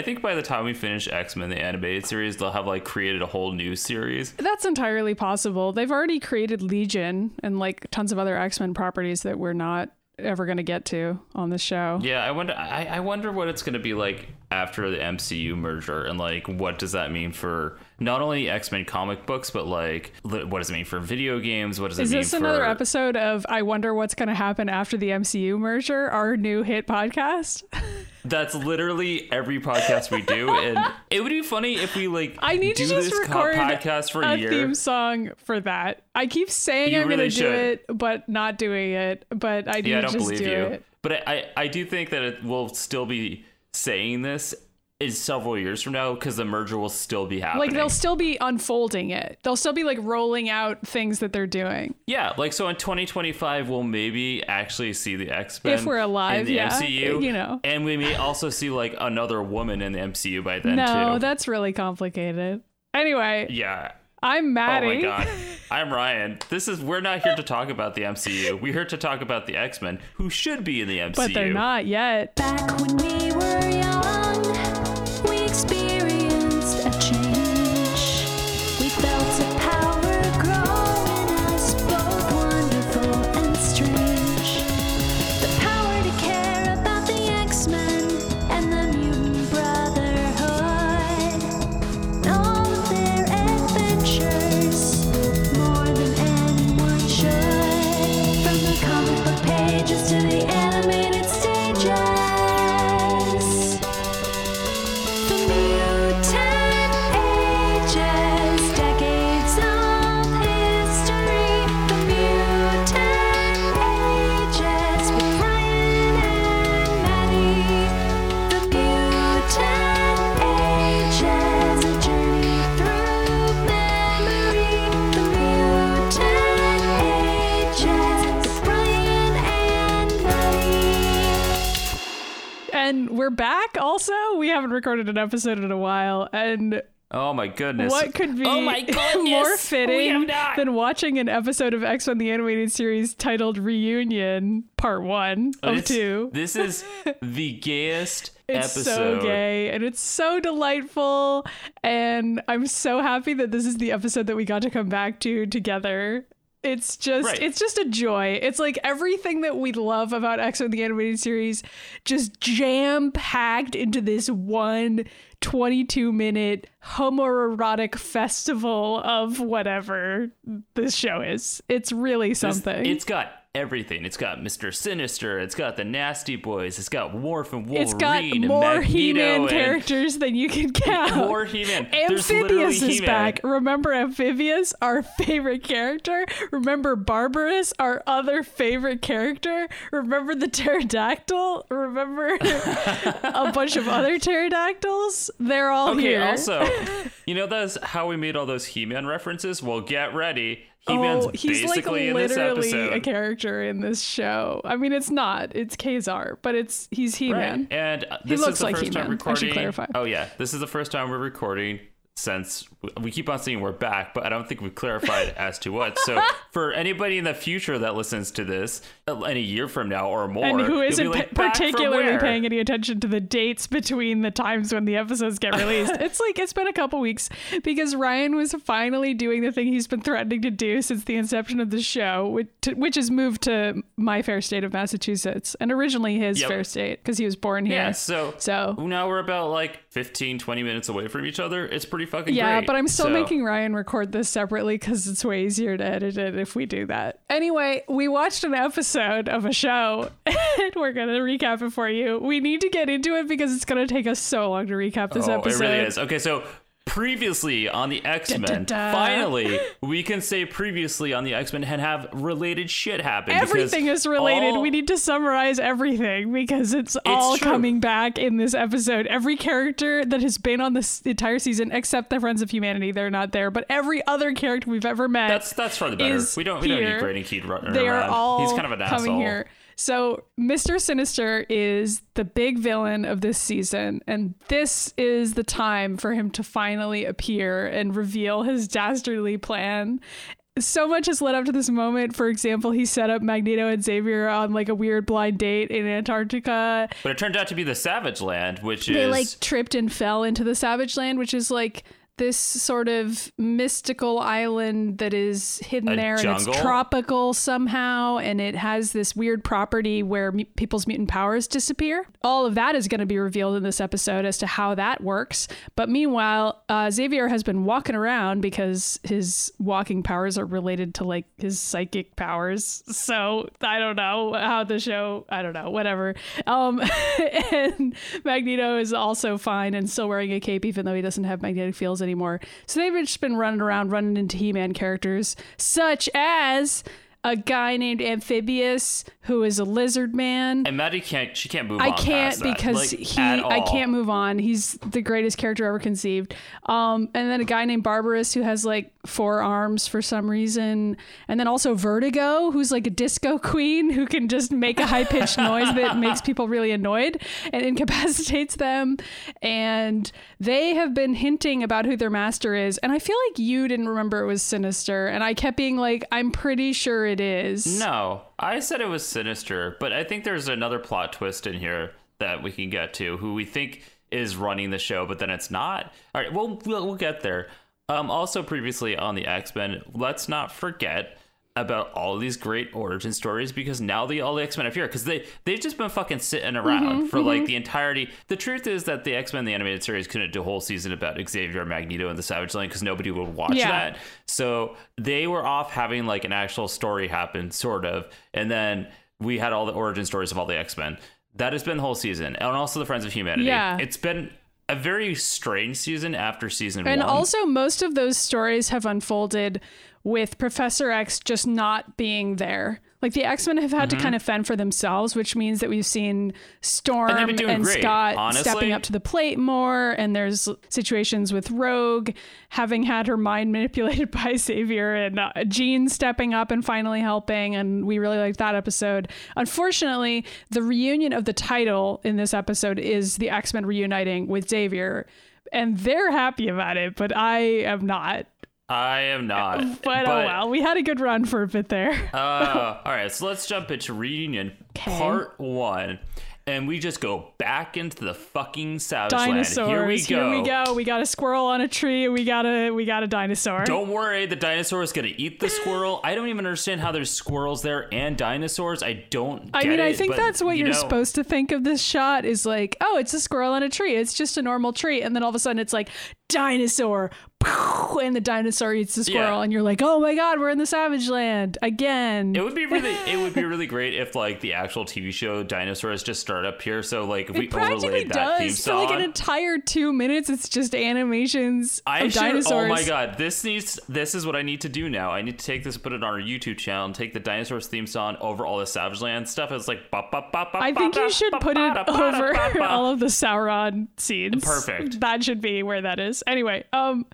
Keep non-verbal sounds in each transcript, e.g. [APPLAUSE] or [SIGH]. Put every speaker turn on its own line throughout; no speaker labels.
I think by the time we finish X Men the animated series, they'll have like created a whole new series.
That's entirely possible. They've already created Legion and like tons of other X Men properties that we're not ever going to get to on this show.
Yeah, I wonder. I, I wonder what it's going to be like after the MCU merger, and like what does that mean for not only X Men comic books, but like li- what does it mean for video games? What does it mean Is
this
for?
another episode of I wonder what's going to happen after the MCU merger, our new hit podcast? [LAUGHS]
That's literally every podcast we do, and [LAUGHS] it would be funny if we like.
I need
do
to just record
podcast for
a
a year.
theme song for that. I keep saying
You
I'm
really
going to do it, but not doing it. But I need
yeah, I don't
just
believe
do
you,
it.
but I, I I do think that it will still be saying this is several years from now because the merger will still be happening.
Like they'll still be unfolding it. They'll still be like rolling out things that they're doing.
Yeah, like so in 2025 we'll maybe actually see the X Men
If we're alive,
in the
yeah,
MCU,
you know.
and we may also see like another woman in the MCU by then
no,
too.
that's really complicated. Anyway,
yeah.
I'm
oh
Maddie. Oh Maddie.
my god. [LAUGHS] I'm Ryan. This is we're not here to talk about the MCU. We're here to talk about the X-Men who should be in the MCU.
But they're not yet.
Back we're
back also. We haven't recorded an episode in a while. And
Oh my goodness.
what could be
Oh my [LAUGHS] goodness.
more fitting than watching an episode of X Men the Animated Series titled Reunion Part 1 of
It's-
2?
This is [LAUGHS] the gayest episode.
It's
episode.
so gay and it's so delightful. And I'm so happy that this is the episode that we got to come back to together. It's just
Right.
it's just a joy. It's like everything that we love about X-Men the animated series just jam packed into this one 22 minute homoerotic festival of whatever this show is. It's really
This-
something.
It's got everything. It's got Mr. Sinister. It's got the Nasty Boys. It's got Morph and Wolverine.
it's got more He-Man characters than you can [LAUGHS] count.
More He-Man.
Amphibius is
He-Man.
back. Remember Amphibius, our favorite character? Remember Barbarus, our other favorite character? Remember the pterodactyl? Remember [LAUGHS] a bunch of other pterodactyls? They're all
Okay,
here.
also, [LAUGHS] you know that's how we made all those He-Man references? Well, get ready. He-Man's
oh, he's like
basically in this
literally
episode.
a character in this show. I mean, it's not. It's Ka-Zar, but it's he's He-Man.
Right. And uh, this
looks
is the
like
first time
He-Man. I should
recording.
clarify.
Oh yeah, this is the first time we're recording since we keep on saying we're back, but I don't think we've clarified as to what. So [LAUGHS] for anybody in the future that listens to this, uh, in a year from now or more,
and who isn't
like,
pa-
"Back from
particularly paying any attention to the dates between the times when the episodes get released. [LAUGHS] it's like it's been a couple weeks because Ryan was finally doing the thing he's been threatening to do since the inception of the show, which, which is moved to my fair state of Massachusetts and originally his
Yep.
fair state because he was born here.
Yeah, so
So-
now we're about like 15, 20 minutes away from each other. It's pretty fucking
Yeah,
great.
but I'm still
So-
making Ryan record this separately because it's way easier to edit it if we do that. Anyway, we watched an episode of a show [LAUGHS] and we're going to recap it for you. We need to get into it because it's going to take us so long to recap this
oh,
episode.
it really is. Okay, so previously on the X-Men, finally we can say previously on the X-Men and have related shit happen.
Everything is related.
all-
we need to summarize everything because it's, all
true.
coming back in this episode. Every character that has been on this entire season, except the Friends of Humanity, they're not there. But every other character we've ever met,
That's that's for the better. We don't we don't need Graydon Creed running
they are
around.
all
He's kind of an
coming
asshole.
here. So Mr. Sinister is the big villain of this season, and this is the time for him to finally appear and reveal his dastardly plan. so much has led up to this moment. For example, he set up Magneto and Xavier on like a weird blind date in Antarctica.
But it turned out to be the Savage Land, which
They
is
like tripped and fell into the Savage Land, which is like this sort of mystical island that is hidden
A
there and it's tropical somehow and it has this weird property where mu- people's mutant powers disappear. All of that is going to be revealed in this episode as to how that works. But meanwhile uh, xavier has been walking around because his walking powers are related to like his psychic powers. So i don't know how the show i don't know whatever. Um [LAUGHS] and magneto is also fine and still wearing a cape even though he doesn't have magnetic fields anymore so they've just been running around running into he-man characters such as a guy named amphibius who is a lizard man
and Maddie can't she can't move
I
on
can't
past that,
because
like,
he I can't move on. He's the greatest character ever conceived. Um, and then a guy named Barbarus who has like four arms for some reason, and then also Vertigo, who's like a disco [LAUGHS] queen who can just make a high pitched noise that [LAUGHS] makes people really annoyed and incapacitates them. And they have been hinting about who their master is, and I feel like you didn't remember it was Sinister, and I kept being like, I'm pretty sure it is.
No, I said it was sinister, but I think there's another plot twist in here that we can get to, who we think is running the show, but then it's not. All right, well, we'll, we'll get there. Um, also, previously on the X Men, let's not forget about all these great origin stories because now the all the X Men are here because they they've just been fucking sitting around mm-hmm, for like mm-hmm. the entirety. The truth is that the X Men the animated series couldn't do a whole season about Xavier, Magneto, and the Savage Land because nobody would watch
Yeah.
that. So they were off having like an actual story happen, sort of, and then we had all the origin stories of all the X Men. That has been the whole season, and also the Friends of Humanity.
Yeah.
it's been a very strange season after season
And
one.
also, most of those stories have unfolded with Professor X just not being there. Like the X Men have had
Mm-hmm.
to kind of fend for themselves, which means that we've seen Storm
And
and,
great,
Scott
honestly.
stepping up to the plate more. And there's situations with Rogue having had her mind [LAUGHS] manipulated by Xavier and uh, Jean stepping up and finally helping. And we really liked that episode. Unfortunately, the reunion of the title in this episode is the X Men reuniting with Xavier. And they're happy about it, but I am not.
I am not. [LAUGHS]
But, oh well, we had a good run for a bit there. [LAUGHS]
Uh, all right, so let's jump into reunion
Okay.
part one, and we just go back into the fucking Savage
Dinosaurs.
Land. Here we go.
Here we go. We got a squirrel on a tree. We got a we got a dinosaur.
Don't worry, the dinosaur is gonna eat the squirrel. I don't even understand how there's squirrels there and dinosaurs. I don't.
I mean, I
it,
think
but,
that's what
you
you're
know,
supposed to think of this shot is like, oh, it's a squirrel on a tree. It's just a normal tree. And then all of a sudden it's like, dinosaur. And the dinosaur eats the squirrel.
Yeah.
And you're like, oh my God, we're in the savage land again.
It would be really, it would be [LAUGHS] really great if like the actual TV show dinosaurs just start up here. So like if we
It practically
overlaid that theme
does for like an entire two minutes. It's just animations
I
of
should,
dinosaurs.
Oh my god, this needs. This is what I need to do now. I need to take this, put it on our YouTube channel, and take the dinosaurs theme song over all the Savage Land stuff. It's like. ba, ba, ba, ba,
I think you should put it
da, ba, da,
over all of the Sauron scenes.
Perfect.
That should be where that is. Anyway, um,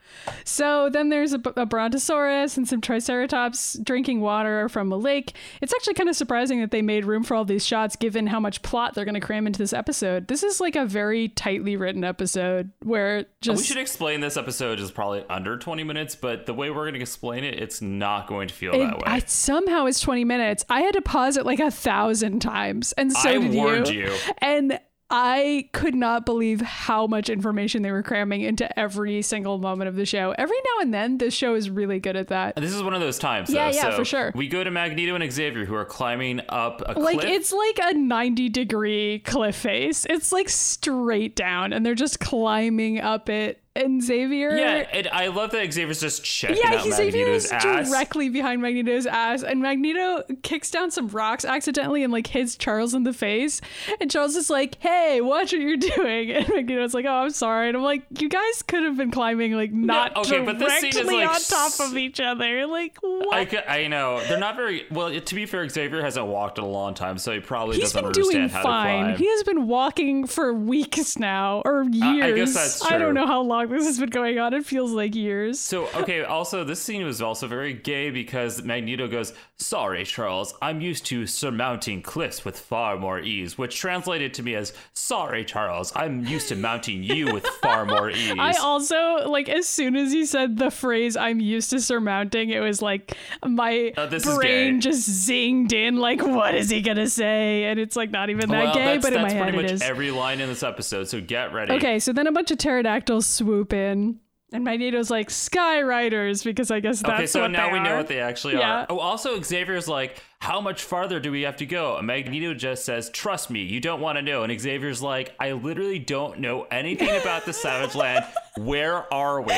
so then there's a, a Brontosaurus and some Triceratops drinking water from a lake. It's actually kind of surprising that they made room for all these shots, given how much plot they're going to cram into this episode. This is like a very tightly written episode where just
We should explain this episode is probably under 20 minutes, but the way we're going to explain it, it's not going to feel
It,
that way.
I, somehow it's 20 minutes. I had to pause it like a thousand times, and so
I
did
warned you.
And I could not believe how much information they were cramming into every single moment of the show. Every now and then, this show is really good at that.
This is one of those times.
Yeah,
though.
yeah,
So
for sure.
We go to Magneto and Xavier, who are climbing up a
Like
cliff.
it's like a 90 degree cliff face. It's like straight down, and they're just climbing up it. And Xavier,
yeah, and I love that Xavier's just checking
Yeah,
out
he Xavier
Magneto's
is
ass.
directly behind Magneto's ass, and Magneto kicks down some rocks accidentally and like hits Charles in the face. And Charles is like, "Hey, watch what you're doing." [LAUGHS] And Magneto's like, "Oh, I'm sorry." And I'm like, "You guys could have been climbing like not
okay, but this
directly
scene is, like,
on top of each other. Like what?"
I, I know they're not very well. To be fair, Xavier hasn't walked in a long time, so he probably
He's
doesn't
been doing
understand how to
fine.
climb.
He has been walking for weeks now, or
I
years.
guess that's
I don't know how long long this has been going on. It feels like years.
So, okay, also, this scene was also very gay because Magneto goes, Sorry, Charles, I'm used to surmounting cliffs with far more ease, which translated to me as, Sorry, Charles, I'm used to mounting you with far more [LAUGHS] ease.
I also like as soon as he said the phrase "I'm used to surmounting," it was like my
oh, this
brain just zinged in. Like, what is he gonna say? And it's like not even that
well,
gay, but in my
that's
head
pretty much
is.
every line in this episode, so get ready.
Okay, so then a bunch of pterodactyls swoop in, and Magneto's like Sky Riders because I guess that's
Okay, so
what
now we know what they actually
Yeah.
are. Oh, also Xavier's like, how much farther do we have to go? And Magneto just says, "Trust me, you don't want to know." And Xavier's like, "I literally don't know anything about the Savage Land. [LAUGHS] Where are we?"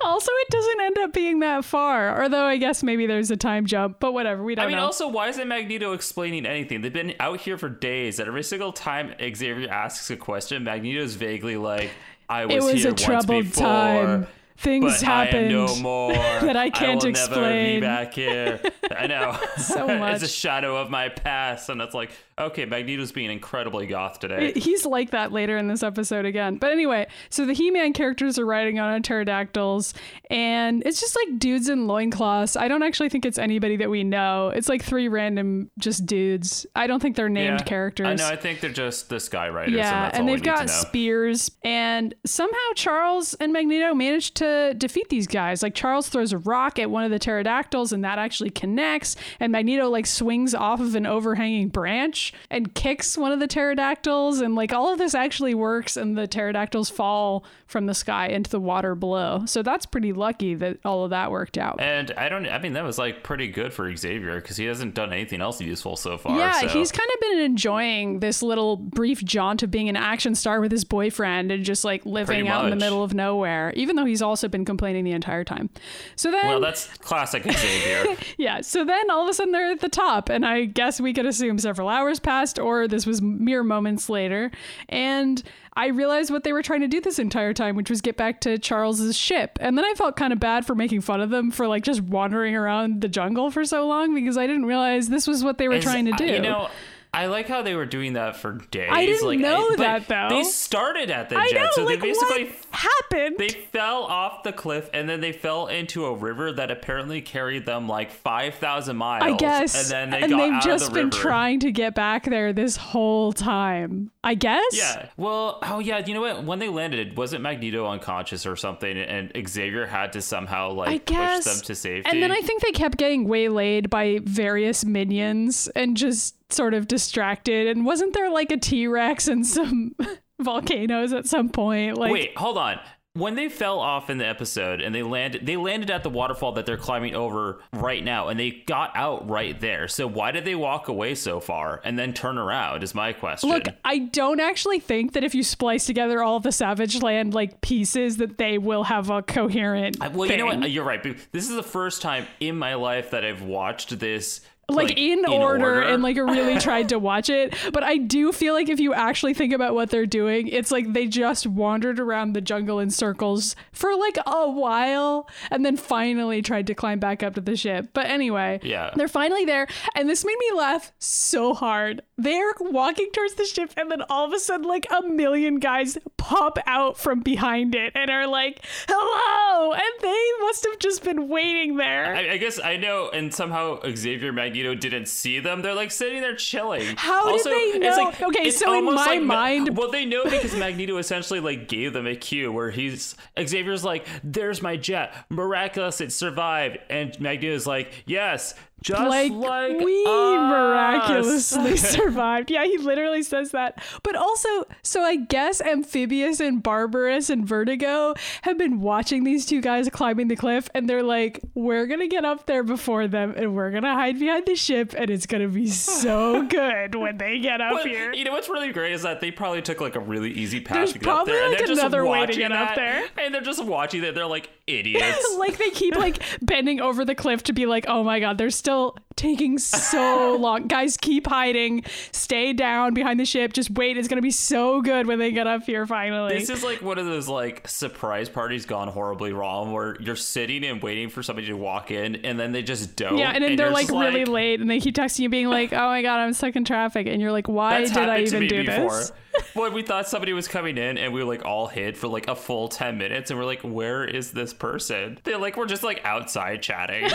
Also, it doesn't end up being that far, although I guess maybe there's a time jump. But whatever, we don't
I mean,
know.
also, why isn't Magneto explaining anything? They've been out here for days, and every single time Xavier asks a question, Magneto's vaguely like, "I was,
it was
here
a troubled
before."
time. Things happened.
I no more. [LAUGHS]
that I can't
will Never be
explain.
back here. I know. [LAUGHS]
So much. [LAUGHS]
it's a shadow of my past, and it's like, okay, Magneto's being incredibly goth today. [LAUGHS]
He's like that later in this episode again. But anyway, so the He Man characters are riding on pterodactyls, and it's just like dudes in loincloths. I don't actually think it's anybody that we know. It's like three random just dudes. I don't think they're named
Yeah.
characters.
I know. I think they're just the Skywriters. and,
yeah,
that's
and they've got spears, and somehow Charles and Magneto manage to defeat these guys. Like Charles throws a rock at one of the pterodactyls, and that actually connects. And Magneto like swings off of an overhanging branch and kicks one of the pterodactyls, and like all of this actually works, and the pterodactyls fall from the sky into the water below. So that's pretty lucky that all of that worked out.
And I don't. I mean, that was like pretty good for Xavier because he hasn't done anything else useful so far.
Yeah,
so.
he's kind of been enjoying this little brief jaunt of being an action star with his boyfriend and just like living out in the middle of nowhere, even though he's also been complaining the entire time. So then,
Well, that's classic Xavier. [LAUGHS]
yeah, so then all of a sudden they're at the top, and I guess we could assume several hours passed or this was mere moments later. And I realized what they were trying to do this entire time, which was get back to Charles's ship. And then I felt kind of bad for making fun of them for like just wandering around the jungle for so long because I didn't realize this was what they were
Is-
trying to uh,
I-
do.
You know, I like how they were doing that for days.
I didn't
like,
know
but
that, though.
They started at the
I
jet,
know,
so
like
they basically
what happened?
they fell off the cliff and then they fell into a river that apparently carried them like five thousand miles.
I guess.
and then they got
they've
out
just
of the
been
river.
trying to get back there this whole time. I guess.
Yeah. Well, oh yeah. You know what? When they landed, wasn't Magneto unconscious or something, and Xavier had to somehow like
I
push them to safety?
And then I think they kept getting waylaid by various minions and just sort of distracted. And wasn't there like a T Rex and some [LAUGHS] volcanoes at some point? Like,
Wait, hold on. When they fell off in the episode and they landed, they landed at the waterfall that they're climbing over right now, and they got out right there. So why did they walk away so far and then turn around? Is my question.
Look, I don't actually think that if you splice together all of the Savage Land like pieces, that they will have a coherent.
Well, you know what? You're right. This is the first time in my life that I've watched this.
Like, in, order, and like really [LAUGHS] tried to watch it. But i do feel like if you actually think about what they're doing it's like they just wandered around the jungle in circles for like a while and then finally tried to climb back up to the ship. But anyway
Yeah.
they're finally there. And this made me laugh so hard. They're walking towards the ship and then all of a sudden like a million guys pop out from behind it and are like hello! And they must have just been waiting there.
I, I guess I know, and somehow Xavier Magneto didn't see them. They're like sitting there chilling.
How did
also,
they
it's
know?
like-
Okay,
it's
so in my
like
mind- [LAUGHS]
well, they know because Magneto essentially like gave them a cue where he's Xavier's like, "There's my jet, miraculous, it survived," and Magneto's like, "Yes." Just
like,
like,
we
us."
miraculously [LAUGHS] survived. Yeah, he literally says that. But also, so I guess Amphibius and Barbarus and Vertigo have been watching these two guys climbing the cliff, and they're like, "We're gonna get up there before them, and we're gonna hide behind the ship, and it's gonna be so [LAUGHS] good when they get up
But
here."
you know what's really great is that they probably took like a really easy path
There's
to get up there, and they're just
way to
watching that,
there.
and they're just watching it. They're like idiots. [LAUGHS]
like they keep like bending over the cliff to be like, oh my god, they're still taking so [LAUGHS] long. Guys, keep hiding. Stay down behind the ship. Just wait. It's gonna be so good when they get up here finally.
This is like one of those like surprise parties gone horribly wrong, where you're sitting and waiting for somebody to walk in, and then they just don't.
yeah, and then they're
you're
like really late, and they keep texting you, being like, "Oh my god, I'm stuck in traffic," and you're like, "Why did I even
me
do
before. [LAUGHS]
this?"
when we thought somebody was coming in and we were like all hid for like a full 10 minutes and we're like where is this person they're like we're just like outside chatting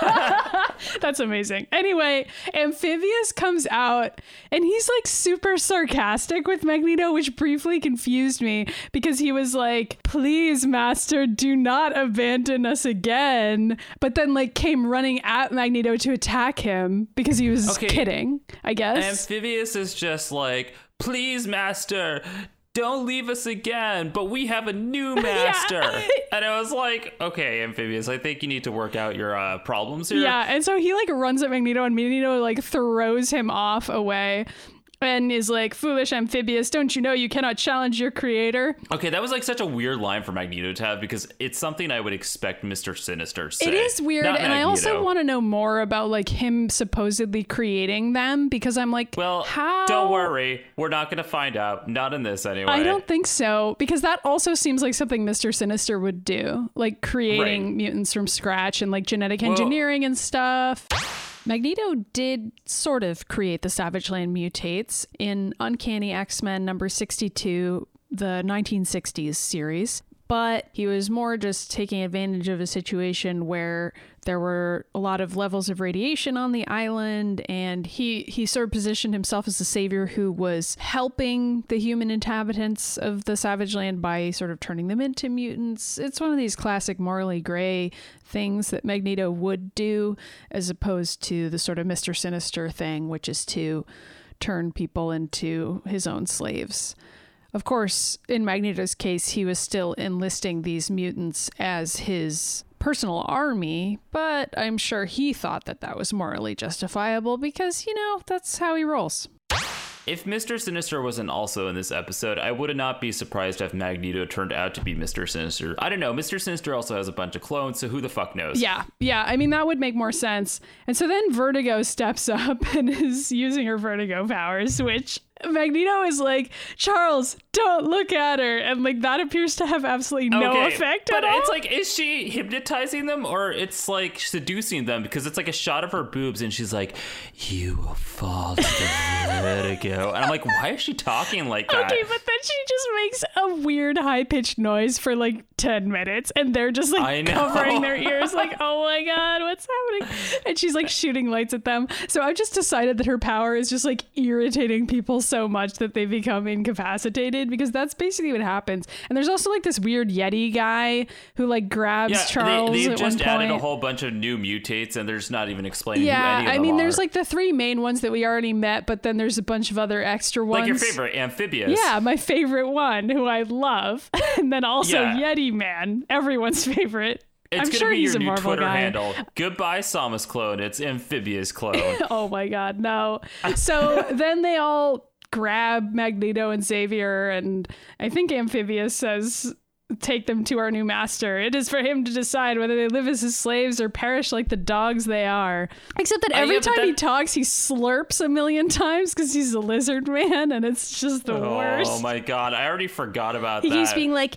[LAUGHS]
That's amazing. Anyway, Amphibius comes out and he's like super sarcastic with Magneto, which briefly confused me because he was like, Please, Master, do not abandon us again. But then like came running at Magneto to attack him because he was
Okay.
kidding, I guess.
amphibius is just like please master don't leave us again but we have a new [LAUGHS] master. And i was like okay amphibius i think you need to work out your uh, problems here.
Yeah, and so he like runs at Magneto, and Magneto like throws him off away, and is like, "Foolish amphibius! Don't you know you cannot challenge your creator?"
okay that was like such a weird line for magneto to have because it's something i would expect mr sinister to say
It is weird,
not
and I also want to know more about like him supposedly creating them because I'm like,
well
how?
don't worry we're not gonna find out not in this anyway
I don't think so because that also seems like something Mr. Sinister would do, like creating
Right.
mutants from scratch and like genetic engineering and stuff. Magneto did sort of create the Savage Land mutates in Uncanny X-Men number 62, the 1960s series. But he was more just taking advantage of a situation where there were a lot of levels of radiation on the island, and he he sort of positioned himself as a savior who was helping the human inhabitants of the Savage Land by sort of turning them into mutants. It's one of these classic morally gray things that Magneto would do, as opposed to the sort of Mister Sinister thing, which is to turn people into his own slaves. Of course, in Magneto's case, he was still enlisting these mutants as his personal army, but I'm sure he thought that that was morally justifiable because, you know, that's how he rolls.
If Mr. Sinister wasn't also in this episode, I would not be surprised if Magneto turned out to be Mr. Sinister. I don't know. Mr. Sinister also has a bunch of clones, so who the fuck knows?
Yeah, yeah. I mean, that would make more sense. And so then Vertigo steps [LAUGHS] up and is using her Vertigo powers, which Magneto is like, Charles, don't look at her. And like, that appears to have absolutely no
Okay,
effect
but
at all.
it's like, is she hypnotizing them or it's like seducing them? Because it's like a shot of her boobs and she's like, You will fall to the vertigo. And I'm like, why is she talking like that?
Okay, but then she just makes a weird high pitched noise for like 10 minutes and they're just like covering their ears, like, oh my god, what's happening? And she's like shooting lights at them. So I've just decided that her power is just like irritating people so much that they become incapacitated because that's basically what happens. And there's also like this weird Yeti guy who like grabs
yeah,
Charles
they,
at
they've just added a whole bunch of new mutates and they're just not even explaining
yeah, I mean,
are.
there's like the three main ones that we already met, but then there's a bunch of other extra ones.
like your favorite amphibius.
Yeah, my favorite one, who I love, [LAUGHS] and then also
Yeah.
Yeti Man, everyone's favorite.
It's
I'm
gonna
sure
be
he's
your
a
new
Marvel
Twitter
guy.
handle. Goodbye, Samus clone. It's amphibius [LAUGHS] clone.
Oh my god, no. [LAUGHS] So then they all grab Magneto and Xavier, and I think Amphibius says, Take them to our new master. It is for him to decide whether they live as his slaves or perish like the dogs they are. Except that
Uh,
every
yeah, but
time he talks, he slurps a million times because he's a lizard man, and it's just the worst.
Oh my god, I already forgot about
he
that.
keeps being like,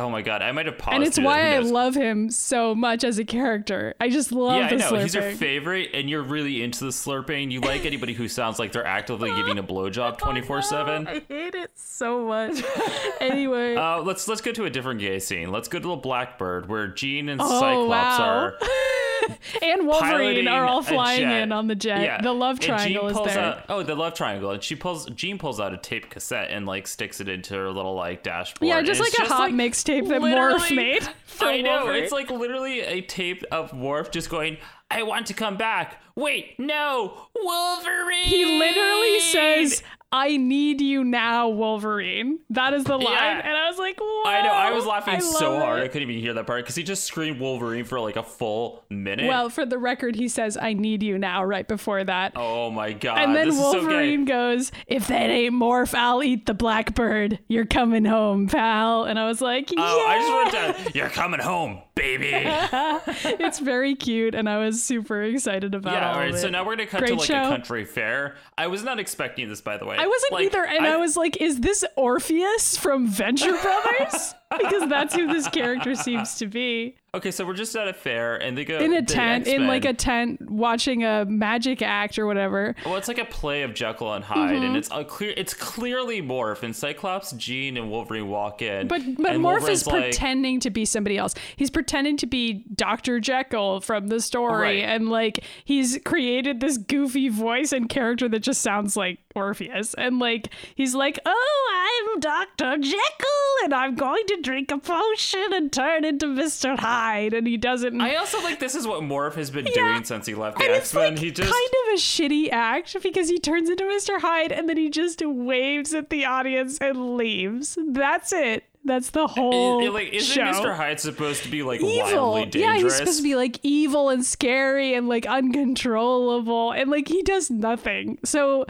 oh my god, I might have paused.
and it's
it.
why I love him so much as a character. I just love
Yeah,
the
I know.
slurping.
He's your favorite, and you're really into the slurping. You like anybody who sounds like they're actively giving a blowjob [LAUGHS] 24 7.
I hate it so much. [LAUGHS] anyway,
Uh, let's let's go to a different gay scene. Let's go to the Blackbird, where Jean and
oh
Cyclops
wow.
are [LAUGHS]
and Wolverine are all flying in on the jet.
Yeah.
The love triangle is there.
Out, oh, the love triangle, and she pulls. Jean pulls out a tape cassette and like sticks it into her little like dashboard.
yeah, just like a hot mixtape that Morph made [LAUGHS] for
I know.
Wolverine.
It's like literally a tape of Morph just going, "I want to come back." Wait, no, Wolverine.
he literally says, "I need you now, Wolverine." That is the line,
Yeah.
and I was like, "Whoa!"
I know. I was laughing
I
so hard
it.
I couldn't even hear that part because he just screamed Wolverine for like a full minute.
Well, for the record, he says, "I need you now." Right before that,
oh my god!
And then
this is so
Wolverine goes, If that ain't Morph, I'll eat the blackbird. You're coming home, pal. And I was like, Yeah.
Oh, I just wrote to, "You're coming home, baby." [LAUGHS]
it's very cute. And I was super excited about all
All right. So now we're gonna cut to like
show.
a country fair. I was not expecting this, by the way.
I wasn't
Like,
either. And I, was like, Is this Orpheus from Venture Brothers? [LAUGHS] because that's who this character seems to be.
Okay, so we're just at a fair, and they go
In a tent, in like a
X-Men-
tent, watching a magic act or whatever.
Well, it's like a play of Jekyll and Hyde,
Mm-hmm.
and it's a clear. It's clearly Morph and Cyclops, Jean, and Wolverine walk in.
But but Morph
Wolverine's
is
like,
pretending to be somebody else. He's pretending to be Dr. Jekyll from the story
Right.
and like he's created this goofy voice and character that just sounds like Orpheus. And like he's like, "Oh, I'm Dr. Jekyll and I'm going to drink a potion and turn into Mr. Hyde." And he doesn't
I also like this is what Morph has been
Yeah.
doing since he left the X
it's
Men.
like
he just
kind of a shitty act because he turns into Mr. Hyde and then he just waves at the audience and leaves. That's it. That's the whole
It- it, like isn't
show.
Mr. Hyde supposed to be like
evil.
wildly dangerous?
Yeah, he's supposed to be like evil and scary and like uncontrollable, and like he does nothing. So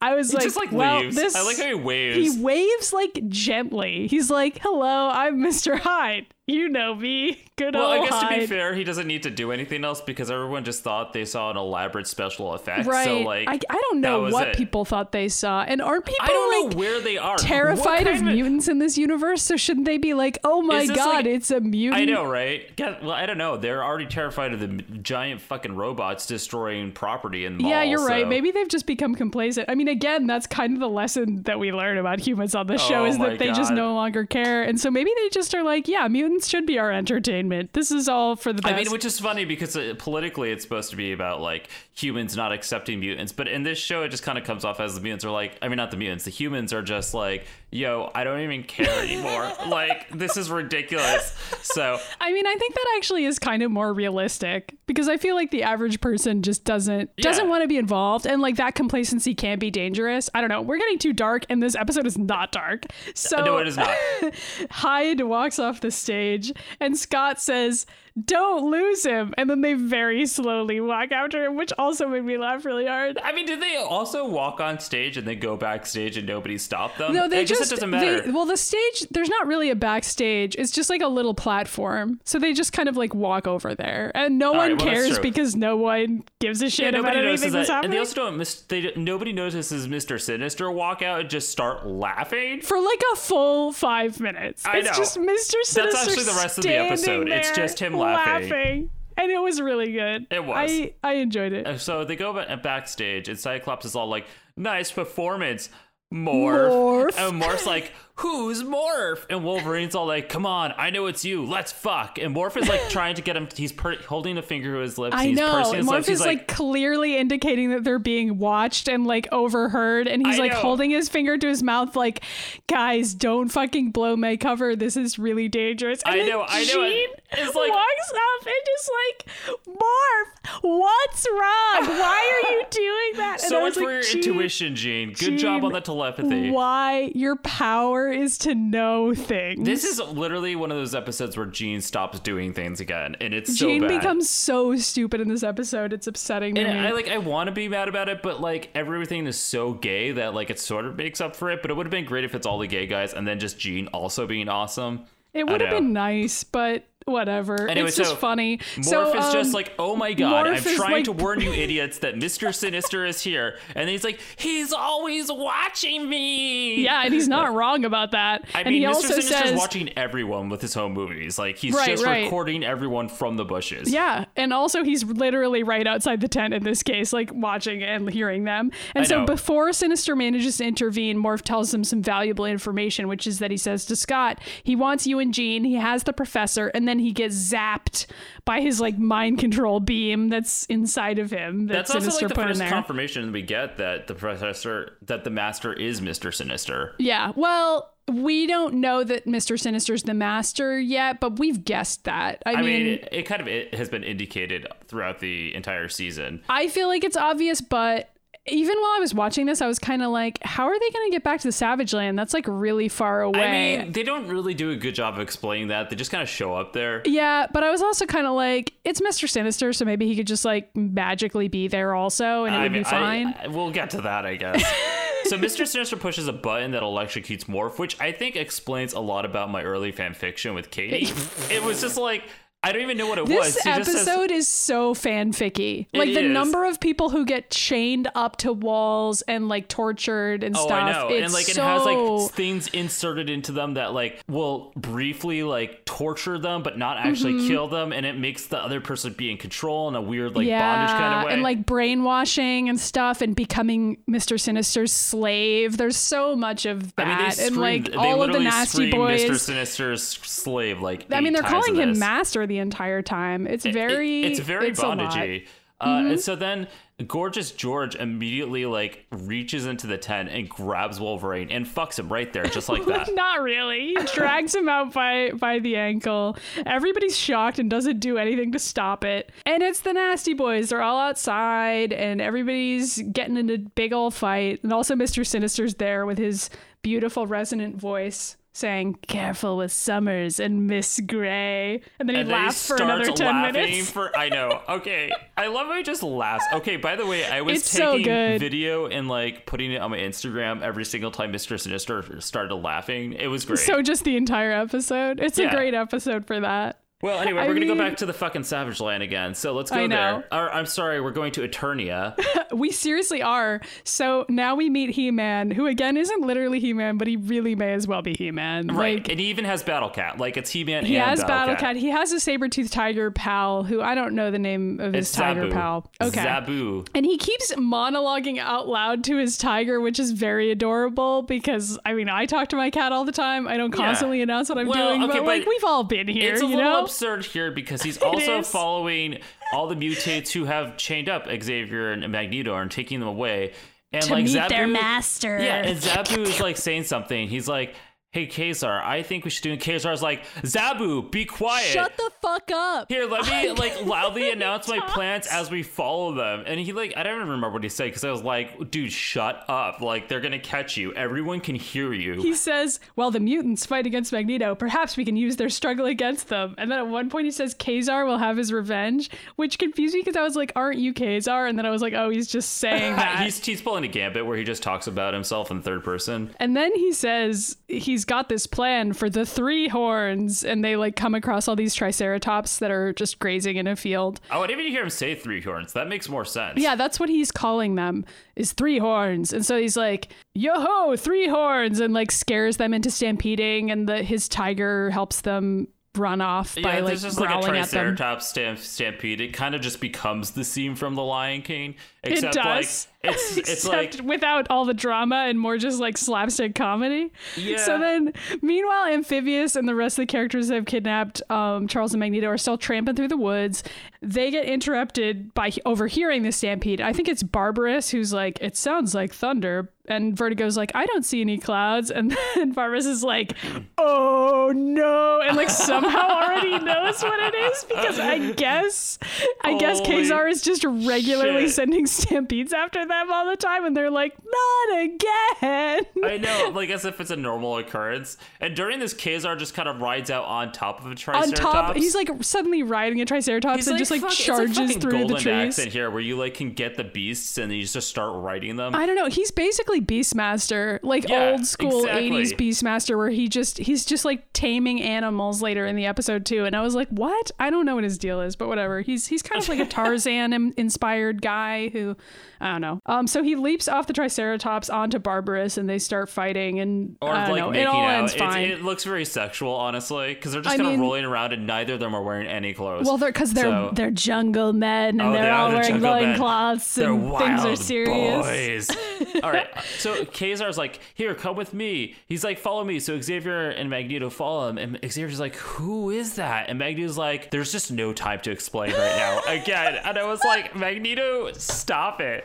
I was
He
like,
just like
well,
leaves.
this.
I like how he waves.
he waves like gently. He's like, "Hello, I'm Mr. Hyde. You know me. Good
well,
old
I guess to be fair, he doesn't need to do anything else because everyone just thought they saw an elaborate special effect.
Right.
So like,
I, I don't know what
it.
people thought they saw. And aren't people
I don't
like
know where they are.
terrified
What
of mutants in this universe? So shouldn't they be like, oh my god,
like-
it's a mutant?
I know, right? Yeah, well, I don't know. They're already terrified of the giant fucking robots destroying property in the
Yeah, you're right. Maybe they've just become complacent. I mean, again, that's kind of the lesson that we learn about humans on the show
Oh
is
my
that they just no longer care. And so maybe they just are like, yeah, mutants should be our entertainment. This is all for the best.
I mean, which is funny because uh, politically it's supposed to be about like humans not accepting mutants, but in this show it just kind of comes off as the mutants are like, I mean, not the mutants, the humans are just like, yo, I don't even care anymore. [LAUGHS] like, this is ridiculous. So,
I mean, I think that actually is kind of more realistic because I feel like the average person just doesn't doesn't want to be involved, and like that complacency can be dangerous. I don't know. We're getting too dark, and this episode is not dark. So
no, it is not. [LAUGHS]
Hyde walks off the stage, and Scott says, "Don't lose him," and then they very slowly walk after him, which also made me laugh really hard.
I mean, did they also walk on stage and then go backstage and nobody stopped them?
No, they
I
just
it doesn't
they-
matter.
well, the stage there's not really a backstage. It's just like a little platform. So they just kind of like walk over there, and no one
right, well,
cares because no one gives a shit
Yeah,
about anything
notices
that's
that, and
happening.
they also don't. Mis- they nobody notices Mister Sinister walk out and just start laughing.
for like a full five minutes.
I
it's
know.
just Mr. Sinister.
That's actually the rest of the episode. It's just him laughing.
And it was really good.
It was.
I, I enjoyed it.
So they go backstage, and Cyclops is all like, "Nice performance, Morph."
Morph.
And Morph's like, "Who's Morph?" And Wolverine's all like, "Come on, I know it's you. Let's fuck." And Morph is like [LAUGHS] trying to get him. He's per- holding a finger to his lips.
I
he's
know.
pursing his
And
lips.
Is like, clearly indicating that they're being watched and like overheard. And he's
I
like
know.
holding his finger to his mouth, like, guys, don't fucking blow my cover. This is really dangerous. And
I know, I know.
Jean
It's like-
walks up and just like, Morph, what's wrong? Why are you [LAUGHS] doing that? And
so
I
much
was
for
like,
your
"Jean,
intuition, Jean. Good job on the telepathy.
Why your power is to know things.
This is literally one of those episodes where Jean stops doing things again, and it's so
Jean
bad.
becomes so stupid in this episode. It's upsetting
And
me.
I like I want to be mad about it, but like everything is so gay that like it sort of makes up for it. But it would have been great if it's all the gay guys and then just Jean also being awesome.
It would have been nice, but whatever.
Anyway,
it's just
so
funny.
Morph
so,
is just
um,
like, oh my god,
Morph
I'm trying
like-
to warn you idiots that Mr. Sinister is here. And he's like, he's always watching me.
yeah, and he's not wrong about that.
I
and
mean,
he
Mr.
also
Sinister's
says,
watching everyone with his home movies. Like he's
Right,
just
right.
recording everyone from the bushes.
yeah, and also he's literally right outside the tent in this case, like watching and hearing them. And
I
so
know.
before Sinister manages to intervene, Morph tells him some valuable information, which is that he says to Scott, he wants you and Jean. He has the professor, and then he gets zapped by his like mind control beam that's inside of him. That
That's also like the first confirmation we get that the professor, that the master is Mr. Sinister.
Yeah. Well, we don't know that Mr. Sinister's the master yet, but we've guessed that. I,
I
mean,
mean, it, it kind of it has been indicated throughout the entire season.
I feel like it's obvious, but even while I was watching this, I was kind of like, how are they going to get back to the Savage Land? That's like really far away.
I mean, they don't really do a good job of explaining that. They just kind of show up there.
yeah, but I was also kind of like, it's Mr. Sinister, so maybe he could just like magically be there also and it
I
would
mean,
be fine.
I, I- we'll get to that, I guess. [LAUGHS] so Mr. Sinister pushes a button that electrocutes Morph, which I think explains a lot about my early fan fiction with Katie. [LAUGHS] it was just like I don't even know what it was.
This
just says-
episode is so fanficky. Like the
is.
number of people who get chained up to walls and like tortured and
Oh,
stuff.
I know.
It's
and like it has like things inserted into them that like will briefly like torture them but not actually
Mm-hmm.
kill them and it makes the other person be in control in a weird like bondage kind of way.
and like brainwashing and stuff and becoming Mr. Sinister's slave. There's so much of
I
that.
mean, they
and like all of the nasty boys.
Mr. Sinister's slave like
I mean, they're calling him
this.
master the entire time. It's
It-
very,
it's very
it's. Mm-hmm.
bondagey. Uh, And so then gorgeous George immediately like reaches into the tent and grabs Wolverine and fucks him right there, just like [LAUGHS] that.
Not really. He drags him out by by the ankle. Everybody's shocked and doesn't do anything to stop it. And it's the nasty boys. They're all outside and everybody's getting in a big old fight. And also Mr. Sinister's there with his beautiful resonant voice saying, Careful with Summers and Miss Grey. And then he
and then he
laughs for another 10
laughing
minutes.
for I know. Okay. I love how he just laughs. Okay, by the way, I was
It's so
taking
good.
video and like putting it on my Instagram every single time Mr. Sinister started laughing. It was great.
So just the entire episode. It's
Yeah.
a great episode for that.
Well, anyway,
I
we're gonna go back to the fucking Savage Land again. So let's go
I know.
there. Or, I'm sorry, we're going to Eternia. [LAUGHS]
We seriously are. So now we meet He Man, who again isn't literally He Man, but he really may as well be He Man.
right.
Like,
and he even has Battle Cat. Like it's He Man
he has
Battle,
Cat. He has a saber toothed tiger pal who I don't know the name of his
It's
tiger
Zabu.
pal. Okay.
Zabu.
And he keeps monologuing out loud to his tiger, which is very adorable because I mean I talk to my cat all the time. I don't constantly announce what I'm
Well,
doing,
okay,
but like we've all been here, you know?
Absurd here because he's [LAUGHS] also following all the mutates who have chained up Xavier and Magneto and taking them away. And
To
like
meet
Zabu,
their master.
Yeah, and Zabu is like saying something. He's like, "Hey, Ka-Zar, I think we should do." And Ka-Zar's like, "Zabu, be quiet."
Shut the fuck up.
Here, let me like loudly announce my plans as we follow them. And he like, I don't even remember what he said because I was like, dude, shut up. Like they're gonna catch you. Everyone can hear you.
He says, "While the mutants fight against Magneto, perhaps we can use their struggle against them." And then at one point he says, "Ka-Zar will have his revenge," which confused me because I was like, "Aren't you Ka-Zar?" And then I was like, "Oh, he's just saying [LAUGHS] that."
he's he's pulling a gambit where he just talks about himself in third person.
and then he says he's got this plan for the three horns, and they like come across all these triceratops that are just grazing in a field.
Oh, I didn't even hear him say three horns. That makes more sense.
Yeah, that's what he's calling them is three horns. And so he's like, yo ho, three horns, and like scares them into stampeding, and the his tiger helps them run off by
Yeah,
like
just like a
growling at them.
Triceratops stamp- stampede. It kind of just becomes the scene from The Lion King, except like it's it's
Except
like
without all the drama and more just like slapstick comedy.
Yeah.
So then, meanwhile, Amphibius and the rest of the characters that have kidnapped um, Charles and Magneto are still tramping through the woods. They get interrupted by overhearing the stampede. I think it's Barbarus who's like, "It sounds like thunder," and Vertigo's like, "I don't see any clouds," and [LAUGHS] then Barbarus is like, "Oh no!" and like somehow already [LAUGHS] knows what it is because I guess, I guess
Holy
Ka-Zar is just regularly
shit.
sending stampedes after them all the time, and they're like, "Not again."
I [LAUGHS] know, like as if it's a normal occurrence. And during this, Ka-Zar just kind of rides out on top of a triceratops.
On top, he's like suddenly riding a Triceratops
He's
and just like
fuck-
charges through the
golden
trees.
accent here, where you like can get the beasts and you just start riding them.
I don't know. He's basically Beastmaster, like
Yeah,
old school
exactly.
80s Beastmaster, where he just he's just like taming animals later in the episode too. And I was like, what? I don't know what his deal is, but whatever. He's he's kind of like a [LAUGHS] Tarzan inspired guy who I don't know. Um, so he leaps off the Triceratops onto Barbarus, and they start fighting, and
or like
know. It all
out.
ends
It's-
fine.
it looks very sexual, honestly, because they're just
I
kind of rolling around and neither of them are wearing any clothes.
well, they're because they're
So-
they're jungle men and
Oh,
they're
they are
all wearing loincloths
They're
and
wild
things are serious.
boys. [LAUGHS] All right. So Ka-Zar's like, here, come with me. He's like, follow me. So Xavier and Magneto follow him. And Xavier's like, who is that? And Magneto's like, there's just no time to explain right now. [LAUGHS] Again. And I was like, Magneto, stop it.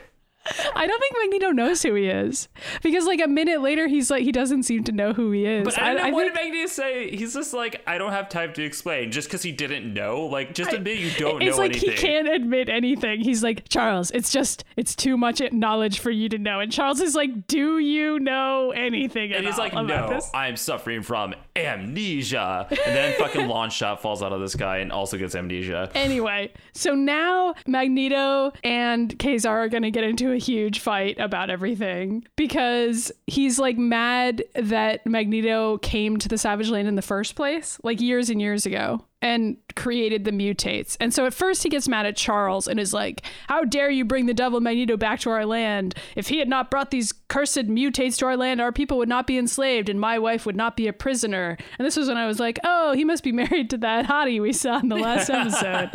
I don't think Magneto knows who he is because like a minute later he's like he doesn't seem to know who he is.
But I don't know what
think-
did Magneto say. He's just like, I don't have time to explain. Just because he didn't know. Like, just admit you don't
it's
know
like
anything.
he can't admit anything. He's like Charles. It's just it's too much knowledge for you to know. And Charles is like, Do you know anything?
And he's like,
about
no,
this?
I'm suffering from amnesia. And then fucking [LAUGHS] Longshot falls out of the sky and also gets amnesia.
Anyway, so now Magneto and Ka-Zar are going to get into a huge fight about everything because he's like mad that Magneto came to the Savage Land in the first place, like years and years ago. And created the mutates. And so at first he gets mad at Charles and is like, How dare you bring the devil Magneto back to our land? If he had not brought these cursed mutates to our land, our people would not be enslaved and my wife would not be a prisoner. And this was when I was like, Oh, he must be [LAUGHS] married to that hottie we saw in the last [LAUGHS] episode.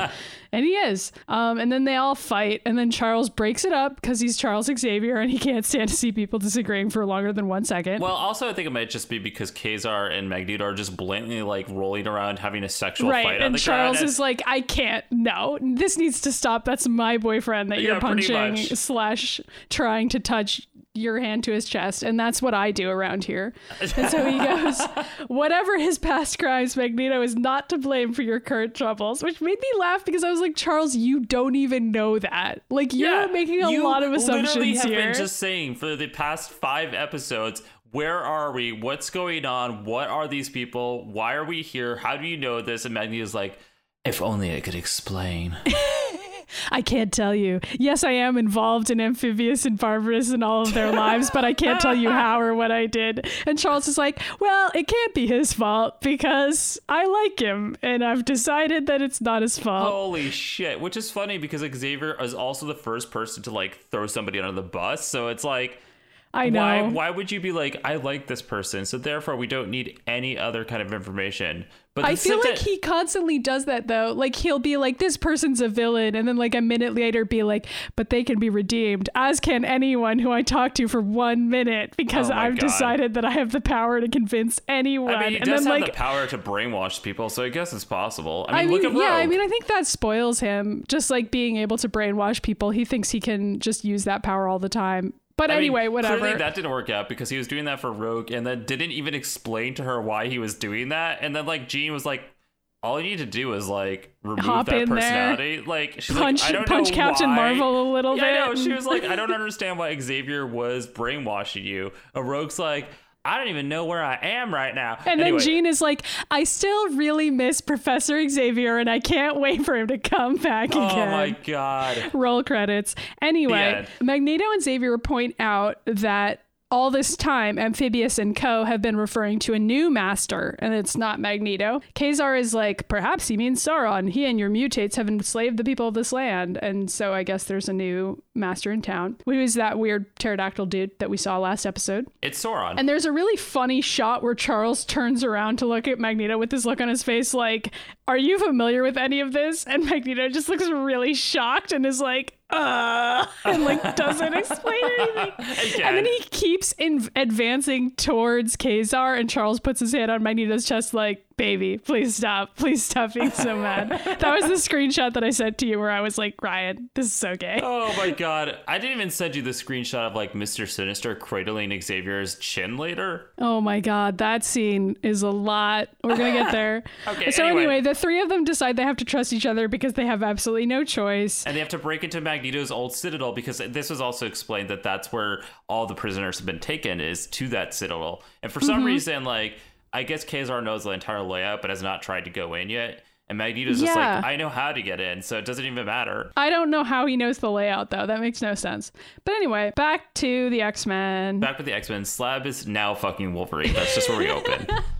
and he is. Um, and then they all fight, and then Charles breaks it up because he's Charles Xavier and he can't stand to see people disagreeing for longer than one second.
Well, also, I think it might just be because Ka-Zar and Magneto are just blatantly like rolling around having a sexual
right,
fight on
and Charles
ground.
is like, I can't. No, this needs to stop. That's my boyfriend that you're punching slash trying to touch your hand to his chest, and that's what I do around here. And so he goes, [LAUGHS] whatever his past crimes, Magneto is not to blame for your current troubles, which made me laugh because I was like, Charles, you don't even know that. Like you're
Yeah,
making a
you
lot of
literally
assumptions
have
here.
been just saying for the past five episodes. Where are we? What's going on? What are these people? Why are we here? How do you know this? And Magneto's like, if only I could explain. [LAUGHS]
I can't tell you. Yes, I am involved in Amphibius and Barbarus and all of their [LAUGHS] lives, but I can't tell you how or what I did. And Charles is like, well, it can't be his fault because I like him and I've decided that it's not his fault.
Holy shit! Which is funny because Xavier is also the first person to like throw somebody under the bus. So it's like,
I know.
why why would you be like, I like this person, so therefore we don't need any other kind of information. But
I feel like
Senta-
he constantly does that though. Like he'll be like, "This person's a villain," and then like a minute later, be like, "But they can be redeemed," as can anyone who I talk to for one minute because
Oh
I've
God.
decided that I have the power to convince anyone.
I mean, he
and
does
then
have
like,
the power to brainwash people, so I guess it's possible. I mean,
I mean,
look at
yeah, I mean, I think that spoils him. Just like being able to brainwash people, he thinks he can just use that power all the time. But
I mean,
anyway, whatever.
Clearly, that didn't work out because he was doing that for Rogue, and then didn't even explain to her why he was doing that. And then like Jean was like, "All you need to do is like remove
Hop
that
in there.
personality." Like she's
punch
like, "I don't
punch
know
Captain
why."
Marvel a little
Yeah, I know. She was like, "I don't understand why Xavier was brainwashing you." A Rogue's like, "I don't even know where I am right now."
and
anyway,
then Jean is like, I still really miss Professor Xavier, and I can't wait for him to come back again.
Oh my god.
roll credits. Anyway. Magneto and Xavier point out that all this time, Amphibius and Co. have been referring to a new master, and it's not Magneto. Ka-Zar is like, perhaps he means Sauron. He and your mutates have enslaved the people of this land. And so I guess there's a new master in town. Who is that weird pterodactyl dude that we saw last episode?
It's Sauron.
And there's a really funny shot where Charles turns around to look at Magneto with this look on his face, like, Are you familiar with any of this? And Magneto just looks really shocked and is like, uh, and like [LAUGHS] doesn't explain anything. And then he keeps in- advancing towards Ka-Zar, and Charles puts his hand on Magneto's chest, like, baby, please stop. Please stop being so mad. [LAUGHS] that was the screenshot that I sent to you where I was like, Ryan, this is so gay.
Oh my god. I didn't even send you the screenshot of like Mr. Sinister cradling Xavier's chin later.
Oh my god, that scene is a lot. We're gonna get there. [LAUGHS]
Okay,
So
anyway.
anyway. the three of them decide they have to trust each other because they have absolutely no choice.
And they have to break into Magneto's old citadel because this was also explained that that's where all the prisoners have been taken is to that citadel. And for
Mm-hmm.
some reason, like, I guess Ka-Zar knows the entire layout but has not tried to go in yet. And Magneto's just like, I know how to get in, so it doesn't even matter.
I don't know how he knows the layout though. That makes no sense. But anyway, back to the X-Men.
Back with the X Men, Slab is now fucking Wolverine. That's just where we open. [LAUGHS]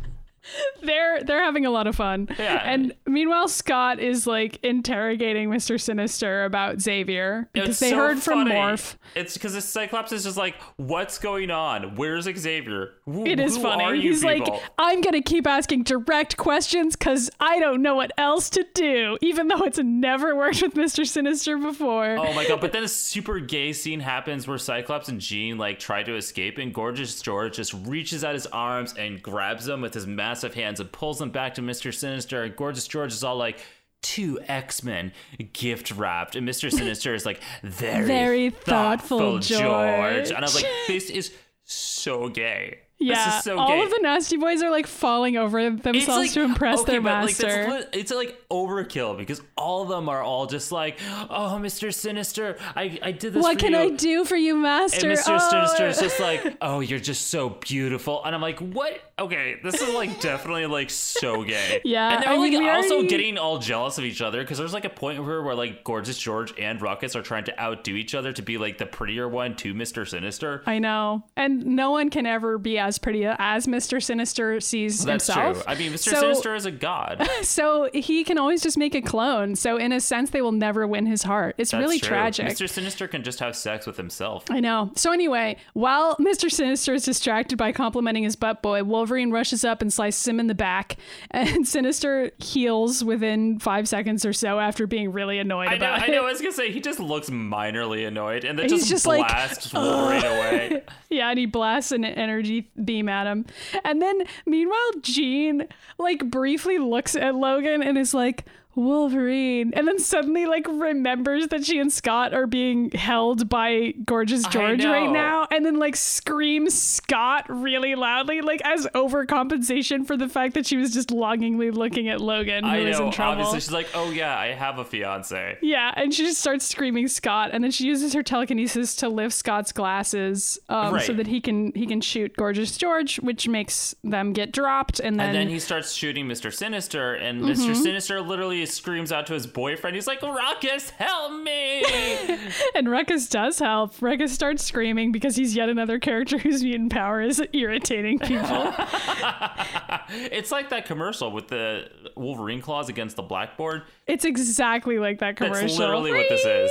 [LAUGHS]
They're they're having a lot of fun.
Yeah.
And meanwhile, Scott is like interrogating Mr. Sinister about Xavier because
It's
they
so
heard from
funny.
Morph.
It's because the Cyclops is just like, what's going on? Where's Xavier? Who,
It is funny. He's
people?
like, I'm going to keep asking direct questions because I don't know what else to do, even though it's never worked with Mr. Sinister before.
Oh my god! But then a super gay scene happens where Cyclops and Jean like try to escape, and Gorgeous George just reaches out his arms and grabs them with his massive hands and pulls them back to Mister Sinister. And Gorgeous George is all like. Two X Men gift wrapped, and Mister Sinister is like very,
Very thoughtful,
George. And I was like, [LAUGHS] this is so gay.
yeah.
this is so
All
gay.
of the Nasty Boys are like falling over themselves to impress
okay,
their
but, like,
master.
it's like overkill because all of them are all just like, "Oh, Mister Sinister, I, I did this.
what can
you.
I do for you, master?
And Mr.
Oh.
Sinister is oh. just like, oh, you're just so beautiful. And I'm like, what? Okay, this is like definitely like so gay. [LAUGHS]
Yeah,
And they're
I
like
mean,
also
already-
getting all jealous of each other because there's like a point where, where like Gorgeous George and Ruckus are trying to outdo each other to be like the prettier one to Mr. Sinister.
I know. And no one can ever be as pretty as Mr. Sinister sees
That's
himself.
true. I mean, Mr.
So-
Sinister is a god. [LAUGHS]
So he can always just make a clone. So in a sense, they will never win his heart. It's
That's
really
true.
tragic.
Mr. Sinister can just have sex with himself.
I know. So anyway, while Mr. Sinister is distracted by complimenting his butt boy, Wolverine rushes up and slices him in the back, [LAUGHS] and Sinister heals within five seconds or so after being really annoyed
I know, I
it.
know. I was gonna say he just looks minorly annoyed, and then
He's
just,
just like,
blasts Wolverine away. [LAUGHS]
Yeah, and he blasts an energy beam at him. And then meanwhile, Jean like briefly looks at Logan and is like, Wolverine. And then suddenly like remembers that she and Scott are being held by Gorgeous George right now. And then like screams Scott really loudly, like as overcompensation for the fact that she was just longingly looking at Logan who
I
is
know.
in trouble.
Obviously, she's like, "Oh yeah, I have a fiance."
Yeah, and she just starts screaming Scott, and then she uses her telekinesis to lift Scott's glasses, um, so that he can he can shoot Gorgeous George, which makes them get dropped, and then,
And then he starts shooting Mr. Sinister, and
Mm-hmm.
Mr. Sinister literally screams out to his boyfriend. He's like, "Ruckus, help me!" [LAUGHS]
and Ruckus does help. Ruckus starts screaming because he's yet another character [LAUGHS] whose mutant power is irritating people. [LAUGHS]
it's like that commercial with the Wolverine claws against the blackboard.
it's exactly like that commercial.
That's literally what this is.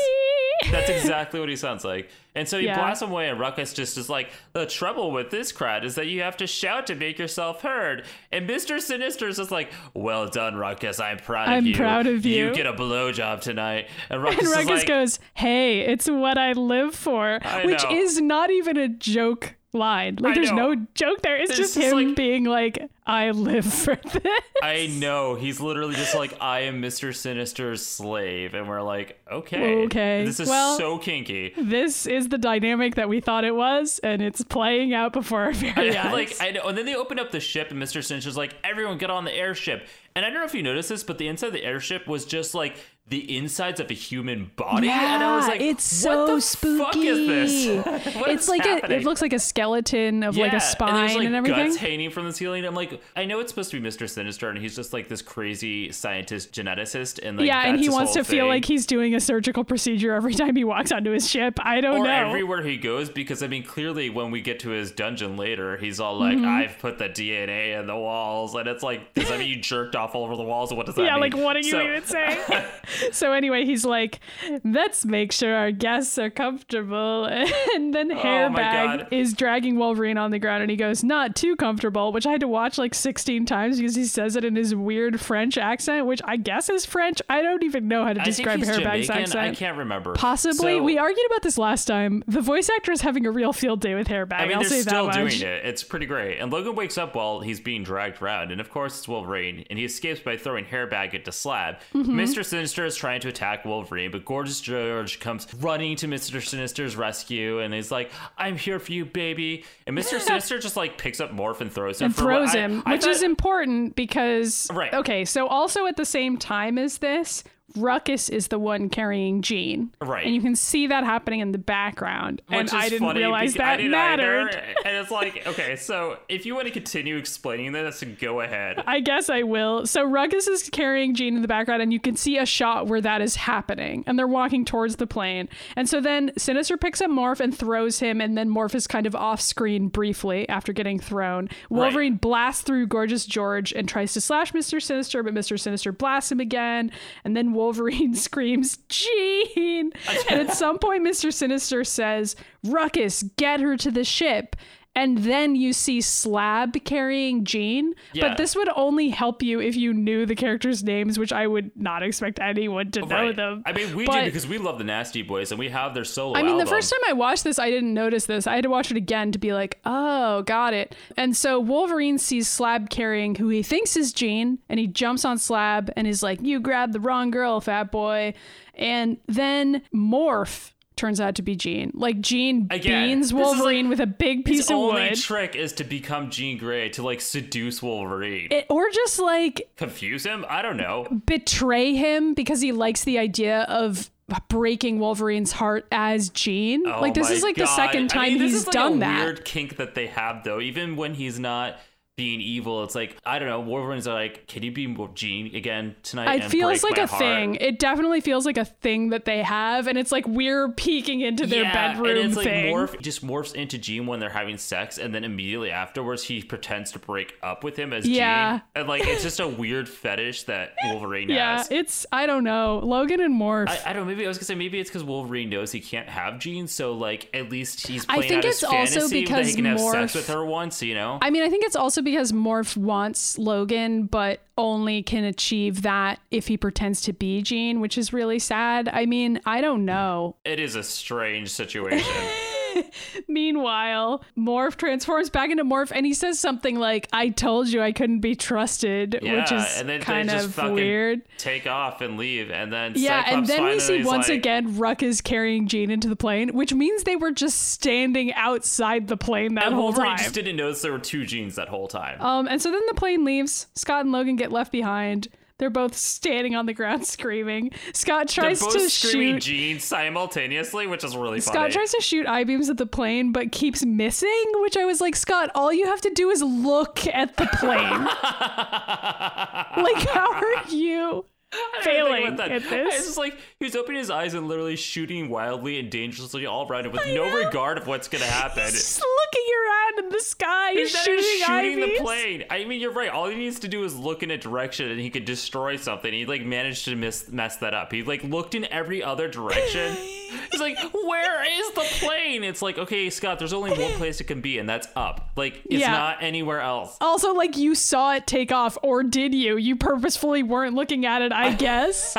That's [LAUGHS] exactly what he sounds like. And so he
Yeah.
blasts him away, and Ruckus just is like, the trouble with this crowd is that you have to shout to make yourself heard. And Mr. Sinister is just like, well done, Ruckus. I'm proud
I'm
of you.
proud of you."
You get a blowjob tonight. And [LAUGHS] Ruckus,
And Ruckus
like,
goes, "Hey, it's what I live for,"
I
which
know.
is not even a joke line. Like,
I
there's
know.
no joke there. It's
It's
just
just
him
like-
being like, "I live for this."
I know. He's literally just like, I am Mr. Sinister's slave. And we're like, okay.
Okay.
This is
Well-
so kinky.
this is the dynamic that we thought it was, and it's playing out before our very [LAUGHS] eyes.
like I know, and then they open up the ship, and Mister Sinister's like, "Everyone, get on the airship." And I don't know if you noticed this, but the inside of the airship was just like the insides of a human body, and I was
Yeah,
like,
it's
"What
so
the
spooky.
fuck is this? [LAUGHS] What
it's
is
like a,
happening?"
it looks like a skeleton of like a spine
and,
and,
there's, like,
everything.
Guts hanging from the ceiling. I'm like, I know it's supposed to be Mister Sinister, and he's just like this crazy scientist geneticist, and like
yeah, and he wants to
whole
feel like he's doing a surgical procedure every time he walks onto his ship. I don't
or
know.
everywhere he goes because I mean clearly when we get to his dungeon later he's all like
Mm-hmm.
I've put the DNA in the walls and it's like does that mean you jerked off all over the walls what does that mean?
yeah, like what are you
So-
even saying? [LAUGHS] [LAUGHS] so anyway, he's like, let's make sure our guests are comfortable. [LAUGHS] And then
Oh
Hairbag is dragging Wolverine on the ground and he goes, not too comfortable, which I had to watch like 16 times because he says it in his weird French accent, which I guess is French. I don't even know how to describe Hairbag's
Jamaican.
accent.
I can't remember
Possibly.
So-
we argued about this last time. The voice actor is having a real field day with Hairbag.
I mean,
I'll
they're still doing it. It's pretty great. And Logan wakes up while he's being dragged around, and of course it's Wolverine. And he escapes by throwing Hairbag into Slab.
Mm-hmm.
Mister Sinister is trying to attack Wolverine, but Gorgeous George comes running to Mister Sinister's rescue, and he's like, "I'm here for you, baby." And Mister Sinister just like picks up Morph and throws him.
and throws
I-
him,
I
which
thought-
is important because
Right.
okay, so also at the same time as this, Ruckus is the one carrying Jean.
Right.
And you can see that happening in the background.
Which
and
is
I didn't
funny
realize that
didn't
mattered.
either. And it's like, okay, so if you want to continue explaining this, go ahead.
I guess I will. So Ruckus is carrying Jean in the background, and you can see a shot where that is happening, and they're walking towards the plane. And so then Sinister picks up Morph and throws him, and then Morph is kind of off screen briefly after getting thrown. Wolverine blasts through Gorgeous George and tries to slash Mister Sinister, but Mister Sinister blasts him again, and then Wolverine [LAUGHS] screams, "Jean!" [LAUGHS] and at some point, Mister Sinister says, "Ruckus, get her to the ship." And then you see Slab carrying Jean.
Yeah.
But this would only help you if you knew the characters' names, which I would not expect anyone to know
Right.
them.
I mean, we
But-
do because we love the Nasty Boys and we have their solo.
I mean, the first time I watched this, I didn't notice this. I had to watch it again to be like, oh, got it. And so Wolverine sees Slab carrying who he thinks is Jean, and he jumps on Slab and is like, you grabbed the wrong girl, fat boy. And then Morph turns out to be Jean. Like, Jean
Again,
beans
is like-
Wolverine with a big piece
His
of
only
wood.
trick is to become Jean Grey to like seduce Wolverine.
It- or just like
Confuse him? I don't know.
betray him because he likes the idea of breaking Wolverine's heart as Jean.
Oh
like this is like the
God.
second
I
time
mean, this
he's
like
done
a
that.
Weird kink that they have though, even when he's not being evil. It's like I don't know. Wolverine's like, can you be Jean again tonight?
It feels like a
heart?"
thing. It definitely feels like a thing that they have, and it's like we're peeking into their bedroom
and it's like
thing.
morph just morphs into Jean when they're having sex, and then immediately afterwards he pretends to break up with him as
Yeah.
Jean, and like it's just a weird fetish that [LAUGHS] Wolverine
yeah,
has.
it's I don't know. Logan and Morph.
I, I don't know. Maybe I was gonna say maybe it's because Wolverine knows he can't have Jean, so like at least he's
I think it's also
fantasy that
because
he can have sex with her once. You know,
I mean, I think it's also because Morph wants Logan, but only can achieve that if he pretends to be Jean, which is really sad. I mean, I don't know.
it is a strange situation. [LAUGHS] [LAUGHS]
Meanwhile, Morph transforms back into Morph and he says something like, I told you I couldn't be trusted, which is
and then they
kind
just
of
fucking
weird.
Take off and leave, and then
Yeah, and then we see once
like-
again Ruckus carrying Jean into the plane, which means they were just standing outside the plane that whole
Wolverine
time.
just didn't notice there were two Jeans that whole time.
Um, and so then the plane leaves. Scott and Logan get left behind. They're both standing on the ground [LAUGHS] screaming. Scott
They're
tries
both
to
screaming
shoot.
Jeans simultaneously, which is really
Scott
funny.
tries to shoot eye beams at the plane, but keeps missing. Which I was like, Scott, all you have to do is look at the plane. [LAUGHS] like, how are you
I
failing at this?
It's just like he was opening his eyes and literally shooting wildly and dangerously all around him with no
know.
regard of what's going to happen.
Just looking around in the sky,
He's not
shooting,
even shooting the plane. I mean, you're right. All he needs to do is look in a direction, and he could destroy something. He like managed to miss mess that up. He like looked in every other direction. [LAUGHS] He's like, "Where is the plane?" It's like, okay, Scott. There's only one place it can be, and that's up. Like, it's
Yeah.
not anywhere else.
Also, like you saw it take off, or did you? You purposefully weren't looking at it, I guess.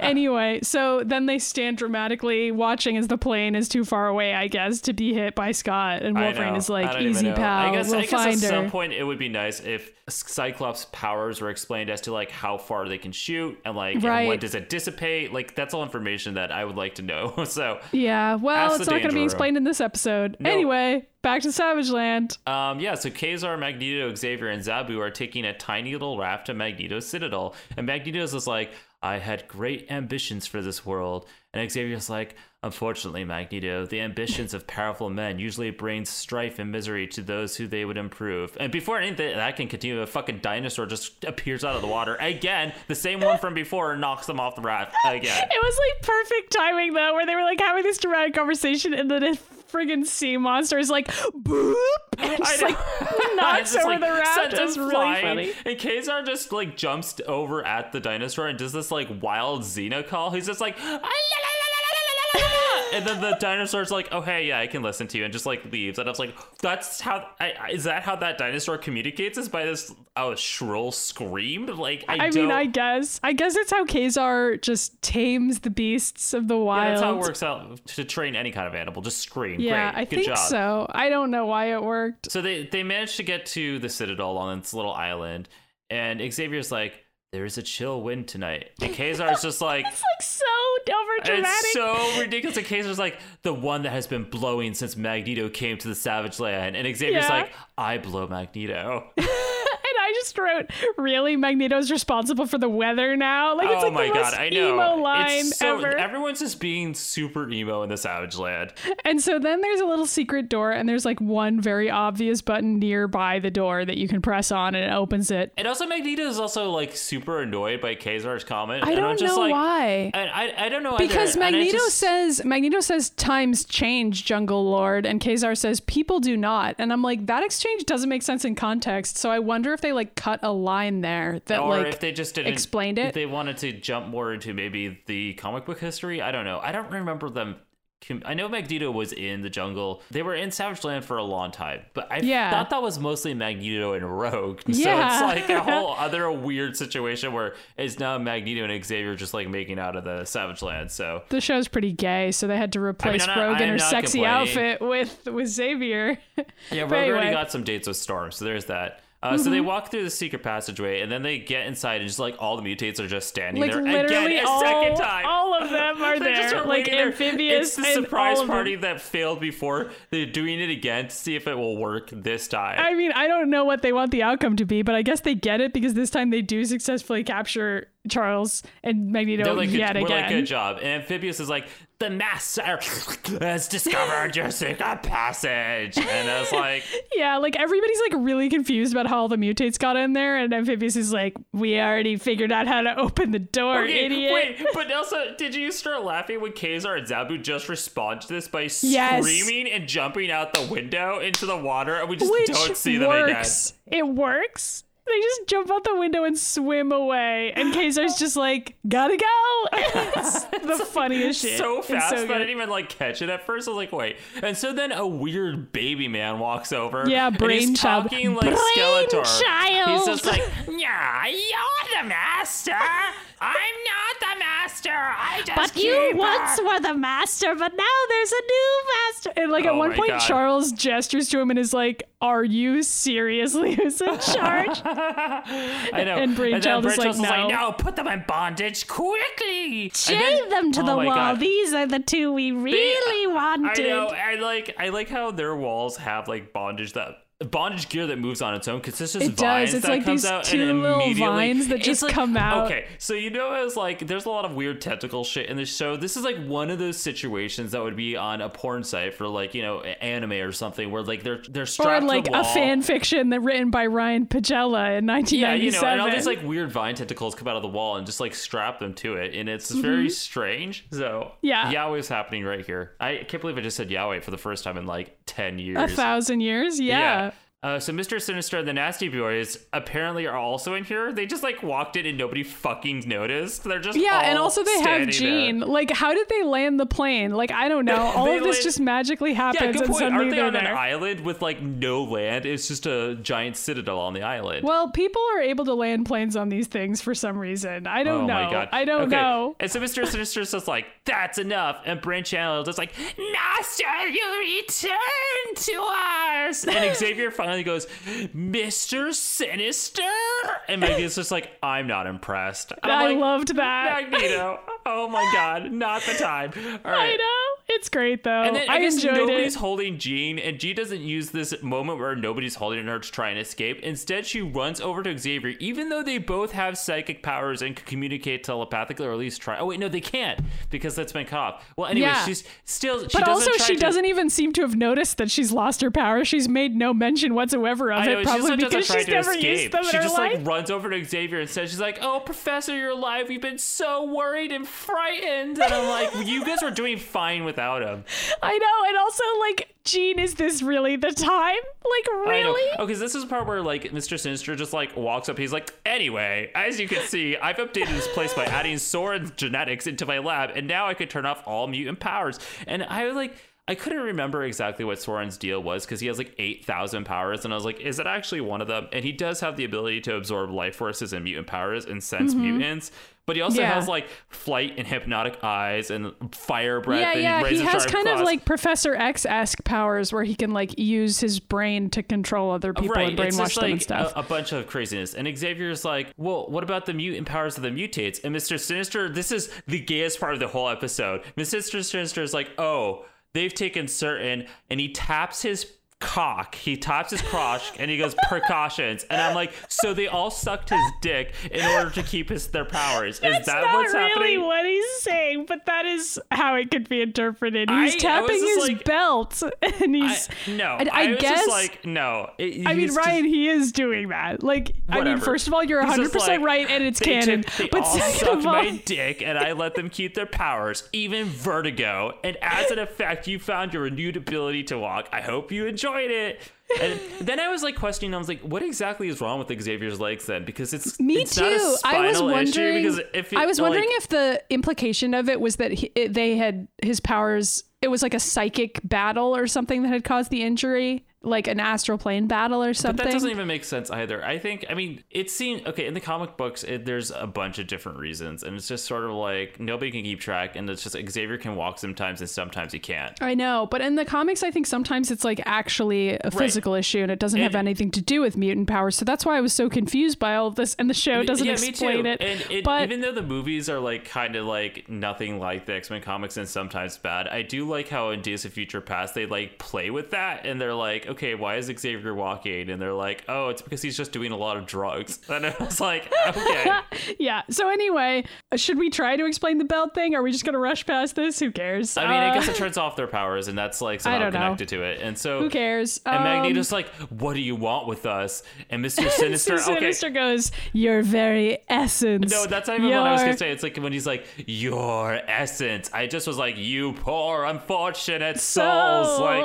anyway, so then they stand dramatically watching as the plane is too far away, I guess, to be hit by Scott. And
I
Wolverine is like, easy pal,
I guess,
we'll
I guess
find
at
her.
some point it would be nice if Cyclops' powers were explained as to like how far they can shoot and like and
Right.
what does it dissipate. Like that's all information that I would like to know. [LAUGHS] so
yeah, well, it's not going to be explained in this episode.
No.
Anyway, back to Savage Land.
Um, yeah, so Ka-Zar, Magneto, Xavier, and Zabu are taking a tiny little raft to Magneto's citadel. And Magneto's just like, I had great ambitions for this world. And Xavier's like, Unfortunately, Magneto, the ambitions of powerful men usually bring strife and misery to those who they would improve. And before anything that can continue, a fucking dinosaur just appears out of the water again, the same one from before, knocks them off the raft again. [LAUGHS]
It was like perfect timing though, where they were like having this dramatic conversation, and then a friggin' sea monster is like, boop, and just like knocks over
like,
the raft.
sends
It
him
really funny.
And Ka-Zar just like jumps over at the dinosaur and does this like wild Xena call. He's just like, and then the dinosaur's like, "Oh hey, yeah, I can listen to you," and just like leaves. And I was like, "That's how I, is that how that dinosaur communicates? Is by this oh shrill scream? Like I,
I mean, I guess I guess it's how Ka-Zar just tames the beasts of the wild.
Yeah, that's how it works out to train any kind of animal. Just scream.
Yeah,
Great.
I
Good
think
job.
so. I don't know why it worked.
So they they managed to get to the citadel on this little island, and Xavier's like, "There is a chill wind tonight," and Ka-Zar's just [LAUGHS] like.
It's like so over dramatic.
It's so ridiculous. And Ka-Zar's like the one that has been blowing since Magneto came to the Savage Land, and Xavier's
Yeah.
like, "I blow Magneto." [LAUGHS]
I just wrote, really? Magneto's responsible for the weather now? Like, it's
oh
like
my
the
god, I know.
emo line
it's so
ever.
everyone's just being super emo in the Savage Land.
And so then there's a little secret door, and there's like one very obvious button nearby the door that you can press on, and it opens it.
And also, Magneto is also like super annoyed by Ka-Zar's comment.
I
and I'm
don't
just
know
like,
why.
And I, I don't know.
Because
I
Magneto
just-
says Magneto says times change, Jungle Lord, and Ka-Zar says people do not. And I'm like, that exchange doesn't make sense in context. So I wonder if they like cut a line there that
or
like
if they just didn't
explained it.
If they wanted to jump more into maybe the comic book history. I don't know. I don't remember them. I know Magneto was in the jungle. They were in Savage Land for a long time, but I
Yeah.
thought that was mostly Magneto and Rogue.
Yeah. [LAUGHS]
So it's like a whole [LAUGHS] other weird situation where it's now Magneto and Xavier just like making out of the Savage Land. So
the show's pretty gay, so they had to replace
I'm not-
Rogue in her sexy outfit with with Xavier. [LAUGHS]
Yeah, Rogue
But
already got some dates with Storm, so there's that. Uh, So they walk through the secret passageway, and then they get inside, and just like all the mutates are just standing
like
there
literally
again a
all,
second time.
all of them are [LAUGHS] there.
are
Like
there.
amphibius
It's the surprise party that failed before. They're doing it again to see if it will work this time.
I mean, I don't know what they want the outcome to be, but I guess they get it because this time they do successfully capture Charles and Magneto
They're like,
yet
we're
again.
like, good job. And Amphibius is like, the master has discovered your secret passage. And I was like, [LAUGHS]
Yeah, like everybody's like really confused about how all the mutates got in there, and Amphibius is like, "We already figured out how to open the door,
okay,
idiot."
wait, [LAUGHS] but also, did you start laughing when Ka-Zar and Zabu just respond to this by
Yes.
screaming and jumping out the window into the water, and we just
Which
don't see them again?
It works. They just jump out the window and swim away, and Ka-Zar's [LAUGHS] just like, "Gotta go." [LAUGHS] it's the funniest shit.
so fast
so
I didn't even like catch it at first. I was like, wait. And so then a weird baby man walks over.
Yeah,
and he's talking like Skeletor.
Brainchild.
He's just like, [LAUGHS] yeah, you're the master. I'm not the master. I just
But you
keep
once were the master, but now there's a new master. And like at
Oh
one point,
God.
Charles gestures to him and is like, "Are you seriously [LAUGHS] who's in [LAUGHS] charge?"
I know.
and Brainchild is like, "No."
no, put them in bondage quickly.
Chain
then-
them to
oh
the wall.
God.
These are the two we really wanted.
I know. I like. I like how their walls have like bondage that bondage gear that moves on its own because it's just
It
vines
does. It's
that
like
comes
these
out
two
and
little
immediately-
vines that just
like-
come out.
Okay, so you know, it's like there's a lot of weird tentacle shit in this show. This is like one of those situations that would be on a porn site for like you know anime or something where like they're they're
or
strapped
like
to
a
wall.
fan fiction that written by Ryan Pagella in 1997.
Yeah, you know, and all these like weird vine tentacles come out of the wall and just like strap them to it, and it's very strange. So
Mm-hmm. Yeah.
Yahweh's happening right here. I can't believe I just said Yahweh for the first time in like ten years.
a thousand years. Yeah.
Uh, so Mr. Sinister and the Nasty Boys apparently are also in here. They just like walked in and nobody fucking noticed. They're just
Yeah, and also they have Jean.
there.
Like, how did they land the plane? Like, I don't know. [LAUGHS] All of this
land-
just magically happens.
Yeah,
good
point. Aren't they on an island with like no land? It's just a giant citadel on the island.
Well, people are able to land planes on these things for some reason. I don't
Oh
know.
my god!
I don't
Okay,
know.
And so Mr. Sinister's just like, "That's enough," and Brainchild is like, "Master, you return to us." And [LAUGHS] Xavier finally goes, "Mr. Sinister," and Maggie's just like, "I'm not impressed." I'm
I
like,
loved that.
Magneto. Oh my god, not the time. [LAUGHS] All
I know. It's great though.
And then I,
I
guess
enjoyed
nobody's
it.
holding Jean, and Jean doesn't use this moment where nobody's holding her to try and escape. Instead, she runs over to Xavier, even though they both have psychic powers and can communicate telepathically, or at least try. Oh wait, no, they can't because that's been off. Well, anyway,
Yeah.
she's still. She
But
doesn't
also, she
to-
doesn't even seem to have noticed that she's lost her power. She's made no mention whatsoever of
know,
it,
she
probably
just
because she's never
escape.
used them in
she just
life.
like runs over to Xavier and says, "She's like, oh, Professor, you're alive. We've been so worried and frightened." And I'm like, "You guys were doing fine without him."
I know, and also like, Jean, is this really the time? Like, really?
Oh, because this is the part where like Mr. Sinister just like walks up. He's like, anyway, as you can see, I've updated this place by adding Sauron's genetics into my lab, and now I could turn off all mutant powers. And I was like. I couldn't remember exactly what Sauron's deal was because he has like 8,000 powers. And I was like, is it actually one of them? And he does have the ability to absorb life forces and mutant powers and sense mutants. But he also
Mm-hmm. Yeah.
has like flight and hypnotic eyes and fire breath.
Yeah,
and
yeah. He has kind of like Professor X esque powers where he can like use his brain to control other people and
it's
brainwash
just
them
like
and stuff.
A, a bunch of craziness. And Xavier's like, well, what about the mutant powers of the mutates? And Mr. Sinister, this is the gayest part of the whole episode. Mr. Sinister is like, oh, they've taken certain, and he taps his cock. He taps his crotch and he goes precautions. And I'm like, so they all sucked his dick in order to keep his their powers. Is
That's
that
not
what's
really
happening?
what he's saying, but that is how it could be interpreted. He's
I
tapping
just
his
like-
belt, [LAUGHS] and
I,
he's.
no,
I,
I,
I guess.
just like, no. It-
I mean,
he's just-
Ryan, he is doing that. Like, I mean, first of all, you're
He's
100
just
percent
like,
right, and it's canon.
took- they
but
all
second
sucked
of all,
my [LAUGHS] dick, and I let them keep their powers, even vertigo. And as an effect, you found your renewed ability to walk. I hope you enjoyed it. And then I was like questioning. I was like, "What exactly is wrong with Xavier's legs then?" Because it's
me
it's
too. I was wondering.
Because if it,
I was wondering
like,
if the implication of it was that he, it, they had his powers. It was like a psychic battle or something that had caused the injury, like an astral plane battle or something.
But that doesn't even make sense either. I think, I mean, it seems okay in the comic books. It, there's a bunch of different reasons, and it's just sort of like nobody can keep track, and it's just like Xavier can walk sometimes, and sometimes he can't.
I know, but in the comics, I think sometimes it's like actually a physical issue and it doesn't have anything to do with mutant powers. So that's why I was so confused by all of this, and the show doesn't
yeah,
explain it.
And it,
but
even though the movies are like kind of like nothing like the X Men comics and sometimes bad, I do like how in Days of Future Past they like play with that and they're like, okay, why is Xavier walking? And they're like, oh, it's because he's just doing a lot of drugs. [LAUGHS] And I was like, okay. [LAUGHS]
yeah. So anyway, uh, should we try to explain the belt thing? Are we just gonna rush past this? Who cares?
I mean, I
Uh,
guess it turns off their powers, and that's like [LAUGHS] somehow
don't know.
connected to it. And so
who cares?
And
Um,
Magneto's like, "What do you want with us?" And Mister Sinister,
so
okay,
goes, "Your very essence."
no, that's not even what I was gonna say. It's like when he's like, "Your essence." I just was like, "You poor unfortunate souls." Like,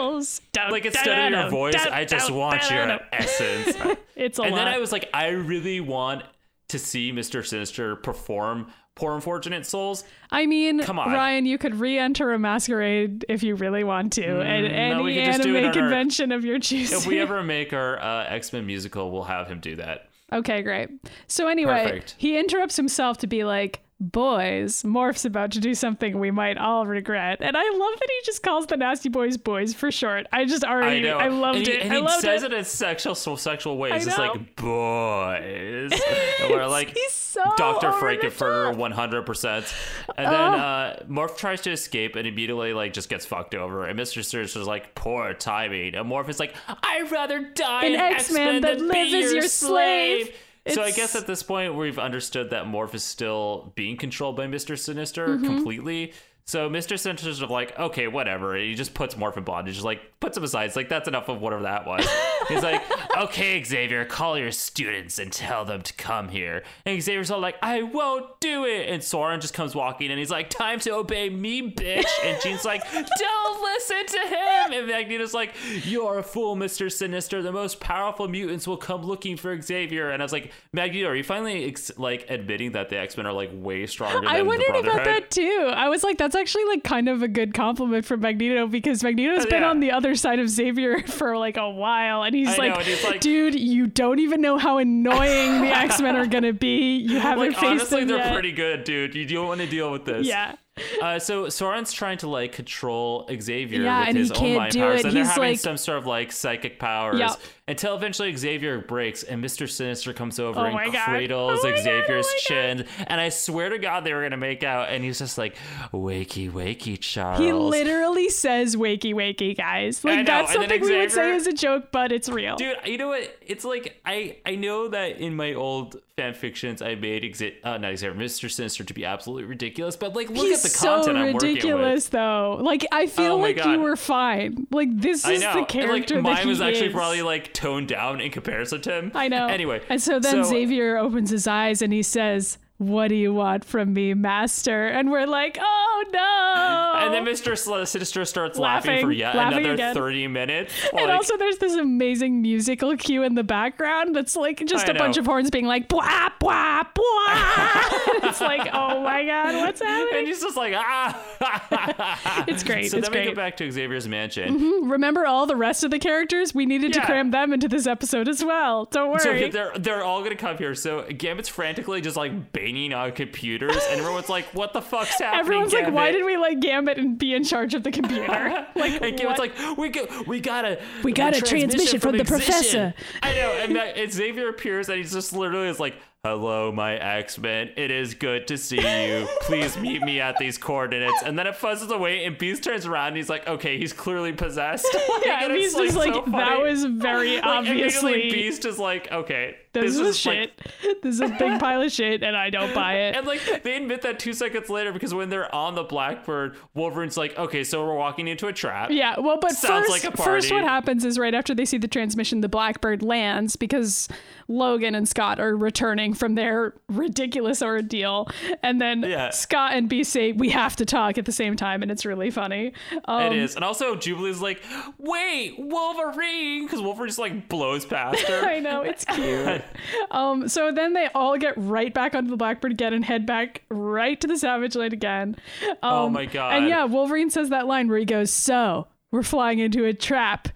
Dun,
like instead of your voice, I just want your essence. [LAUGHS]
It's a
and
lot.
then I was like, I really want to see Mister Sinister perform "Poor Unfortunate Souls."
I mean,
Come on.
Ryan, you could re-enter a masquerade if you really want to, and
Mm, no, we
any
could just do
anime
on our-
convention of your choosing.
If we ever make our uh, X Men musical, we'll have him do that.
Okay, great. So anyway,
Perfect.
he interrupts himself to be like, "Boys, Morph's about to do something we might all regret." And I love that he just calls the Nasty Boys boys for short. I just
I
already,
know.
I, loved
and he,
it.
And
I
he
loved
says
it.
it in sexual sexual ways. It's like boys. [LAUGHS] we're like
He's so
Dr.
over Frank-N-Furter
one hundred percent. And then uh Morph tries to escape and immediately like just gets fucked over. And Mr. Sinister's like, poor timing. And Morph is like, I'd rather die
An
in
X-Man than
than
live as your slave.
So I guess at this point we've understood that Morph is still being controlled by Mr. Sinister
Mm-hmm.
completely. So Mr. Sinister's like, okay, whatever. And he just puts Morph in bondage. Just like puts him aside. It's like that's enough of whatever that was. He's like, [LAUGHS] okay, Xavier, call your students and tell them to come here. And Xavier's all like, I won't do it. And Sauron just comes walking and he's like, time to obey me, bitch. And Jean's like, [LAUGHS] don't listen to him. And Magneto's like, you're a fool, Mr. Sinister. The most powerful mutants will come looking for Xavier. And I was like, Magneto, are you finally ex- like admitting that the X Men are like way stronger than the Brotherhood."
I wondered about that too. I was like, that's actually like kind of a good compliment from Magneto because Magneto's been
Yeah.
on the other side of Xavier [LAUGHS] for like a while, and he's
I know,
like,
and he's like-
dude, you don't even know how annoying the X Men are gonna be. You [LAUGHS] haven't
Like
faced
honestly,
them
they're
yet.
pretty good, dude. You don't want to deal with this.
Yeah.
Uh, so Sauron's trying to like control Xavier
Yeah,
with
and he
his own mind powers,
it.
and they're having
like-
some sort of like psychic powers.
Yep.
Until eventually Xavier breaks and Mr. Sinister comes over
Oh
and cradles
Oh my God,
Xavier's
oh
chin, and I swear to God they were gonna make out, and he's just like, "Wakey, wakey, Charles."
He literally says "wakey, wakey," guys. Like that's
and
something we would say as a joke, but it's real.
Dude, you know what? It's like I I know that in my old fan fictions I made Exa- uh, not Xavier, Mr. Sinister to be absolutely ridiculous, but like look
He's
at the
so
content I'm working with.
ridiculous, though. Like I feel
Oh
like you were fine. Like this is the
and,
character
like,
that
mine was actually
is.
probably like toned down in comparison to him.
I know.
Anyway,
and so then
so-
Xavier opens his eyes and he says, "What do you want from me, Master?" And we're like, "Oh no!"
And then Mr. Sinister starts laughing,
Laughing,
for yet
laughing
another
again.
30 minutes.
And also, there's this amazing musical cue in the background that's like just
I
a bunch of horns being like, blah, blah, blah. it's like, oh my God, what's happening?
and he's just like, ah. [LAUGHS]
It's great.
so
it's
then we go back to Xavier's mansion.
Remember all the rest of the characters? We needed to cram them into this episode as well. Don't worry.
So they're they're all gonna come here. So Gambit's frantically just like banging on computers, and everyone's like, "What the fuck's happening?"
Everyone's like, why did we let Gambit and be in charge of the computer? [LAUGHS] Like,
and Gambit's
what?
like, we go, we got a,
We got a transmission from the professor."
I know, and, that, and Xavier appears, and he's just literally is like, "Hello, my X Men. It is good to see you. Please meet me at these coordinates." And then it fuzzes away, and Beast turns around, and he's like, "Okay, he's clearly possessed." [LAUGHS] Like,
yeah,
and
Beast is like,
so
that was very [LAUGHS]
Like,
obviously.
Beast is like, "Okay,
this, is
like,
shit. [LAUGHS] this is a big pile of shit, and I don't buy it.
and like they admit that two seconds later because when they're on the Blackbird, Wolverine's like, okay, so we're walking into a trap.
Yeah, well, but
Sounds
first,
like
first, what happens is right after they see the transmission, the Blackbird lands because Logan and Scott are returning from their ridiculous ordeal, and then
Yeah.
Scott and B say we have to talk at the same time, and it's really funny. Um,
It is. And also Jubilee's like, wait, Wolverine, because Wolverine just like blows past her. [LAUGHS]
I know it's [LAUGHS] cute. um, so then they all get right back onto the Blackbird again and head back right to the Savage Land again. Um,
Oh my God.
And yeah, Wolverine says that line where he goes, "So we're flying into a trap."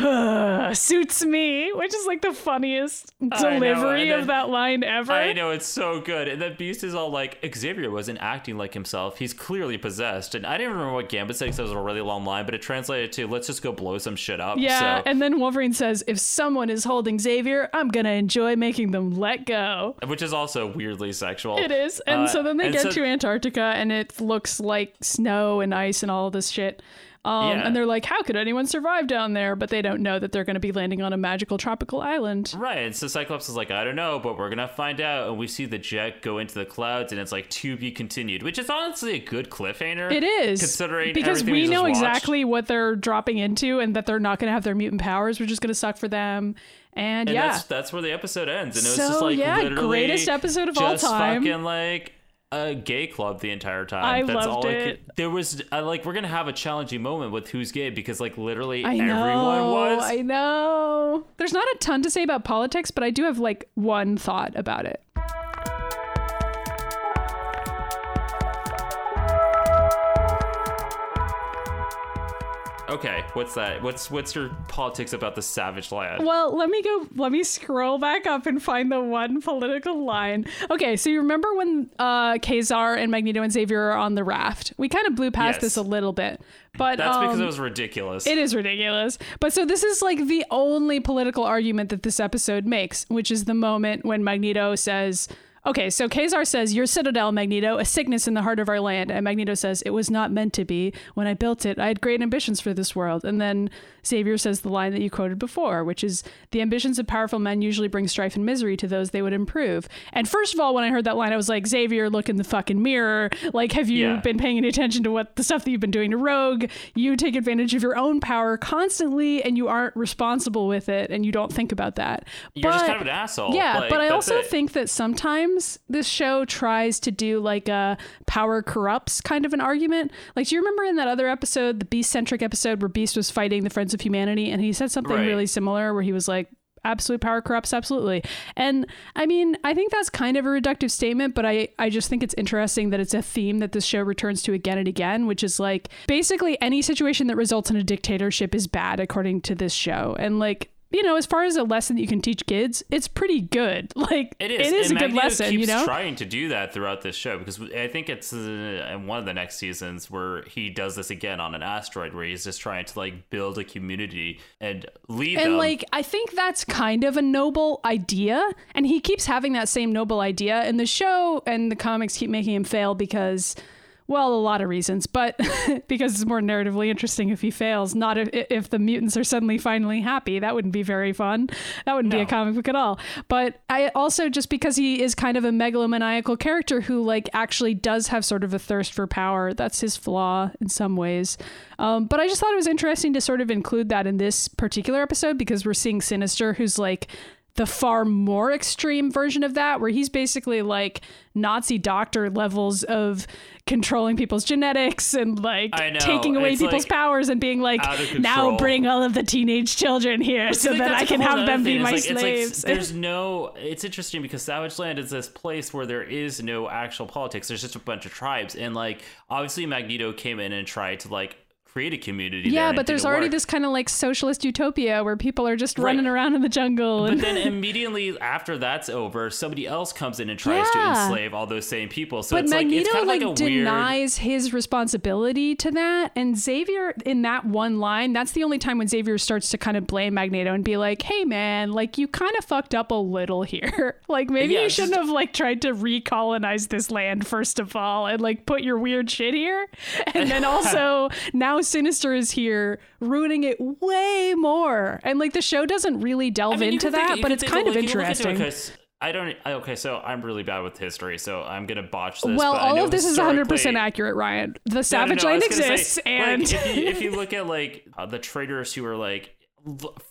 [SIGHS] Suits me, which is like the funniest delivery
and
of that line ever.
I know it's so good, and then Beast is all like, Xavier wasn't acting like himself. He's clearly possessed. And I didn't even remember what Gambit said because it was a really long line, but it translated to let's just go blow some shit up.
Yeah,
so,
and then Wolverine says, "If someone is holding Xavier, I'm gonna enjoy making them let go."
which is also weirdly sexual.
It is. And
Uh,
so then they get
so-
to Antarctica and it looks like snow and ice and all this shit. Um,
Yeah.
And they're like, how could anyone survive down there? But they don't know that they're going to be landing on a magical tropical island.
Right, and so Cyclops is like, I don't know, but we're gonna find out. And we see the jet go into the clouds, and it's like to be continued, which is honestly a good cliffhanger.
It is
considering
because
everything
we know exactly what they're dropping into, and that they're not going to have their mutant powers, which is going to suck for them. And,
And
yeah,
that's that's where the episode ends, and it was
So,
just like
yeah,
literally
greatest episode of all
just
time.
Fucking like a gay club the entire time.
I
That's
loved
all I
it.
could, there was I, like we're gonna have a challenging moment with who's gay because like literally
I know.
everyone was.
I know. There's not a ton to say about politics, but I do have like one thought about it.
Okay, what's that? What's what's your politics about the Savage Land?
Well, let me go. Let me scroll back up and find the one political line. Okay, so you remember when uh, Ka-Zar and Magneto and Xavier are on the raft? We kind of blew past
Yes.
this a little bit, but
That's because
um,
it was ridiculous.
It is ridiculous. But so this is like the only political argument that this episode makes, which is the moment when Magneto says, Okay, so Ka-Zar says, Your citadel, Magneto, a sickness in the heart of our land. And Magneto says, It was not meant to be. When I built it, I had great ambitions for this world. And then Xavier says the line that you quoted before, which is, The ambitions of powerful men usually bring strife and misery to those they would improve. And first of all, when I heard that line, I was like, Xavier, look in the fucking mirror. Like, have you
Yeah.
been paying any attention to what the stuff that you've been doing to Rogue? You take advantage of your own power constantly and you aren't responsible with it and you don't think about that.
You're just kind of an asshole.
yeah,
Like,
but I also
it.
think that sometimes this show tries to do like a power corrupts kind of an argument. Like, do you remember in that other episode, the Beast centric episode where Beast was fighting the Friends of Humanity and he said something
Right.
really similar where he was like, absolute power corrupts absolutely and i mean i think that's kind of a reductive statement but i i just think it's interesting that it's a theme that this show returns to again and again which is like basically any situation that results in a dictatorship is bad according to this show and like you know as far as a lesson that you can teach kids it's pretty good [LAUGHS] like
It is.
it is
and
a good
Magneto
lesson
keeps
you know
trying to do that throughout this show because I think it's uh, in one of the next seasons where he does this again on an asteroid where he's just trying to like build a community and lead
and
them.
like i think that's kind of a noble idea and he keeps having that same noble idea and the show and the comics keep making him fail because well a lot of reasons but [LAUGHS] because it's more narratively interesting if he fails not if, if the mutants are suddenly finally happy. That wouldn't be very fun. That wouldn't be a comic book at all. But i also just because he is kind of a megalomaniacal character who like actually does have sort of a thirst for power that's his flaw in some ways. Um, but i just thought it was interesting to sort of include that in this particular episode because we're seeing sinister who's like the far more extreme version of that where he's basically like nazi doctor levels of controlling people's genetics and like taking away
it's,
people's
like,
powers and being like now bring all of the teenage children here so that I can have them be my
It's like-
slaves [LAUGHS]
there's no. It's interesting because Savage Land is this place where there is no actual politics. There's just a bunch of tribes, and like obviously Magneto came in and tried to like create a community.
yeah
and it
but there's already
work.
this kind of like socialist utopia where people are just
Right.
running around in the jungle
But then [LAUGHS] immediately after that's over, somebody else comes in and tries to enslave all those same people. So
but
it's like
Magneto
it's kind of
like,
like, a weird.
denies his responsibility to that, and Xavier in that one line, that's the only time when Xavier starts to kind of blame Magneto and be like, "Hey, man, like you kind of fucked up a little here. [LAUGHS] like maybe
Yeah,
you shouldn't
just-
have like tried to recolonize this land first of all, and like put your weird shit here, [LAUGHS] and then also now Sinister is here ruining it way more, and like the show doesn't really delve
I mean,
into
can think-
that, but it's kind of
like- you look into it I don't. Okay, so I'm really bad with history, so I'm gonna botch this.
Well, all
know
of this is 100% accurate, Ryan. The
No, no,
Savage
no,
Land exists,
say,
and
like, if, you, if you [LAUGHS] look at like uh, the traders who were like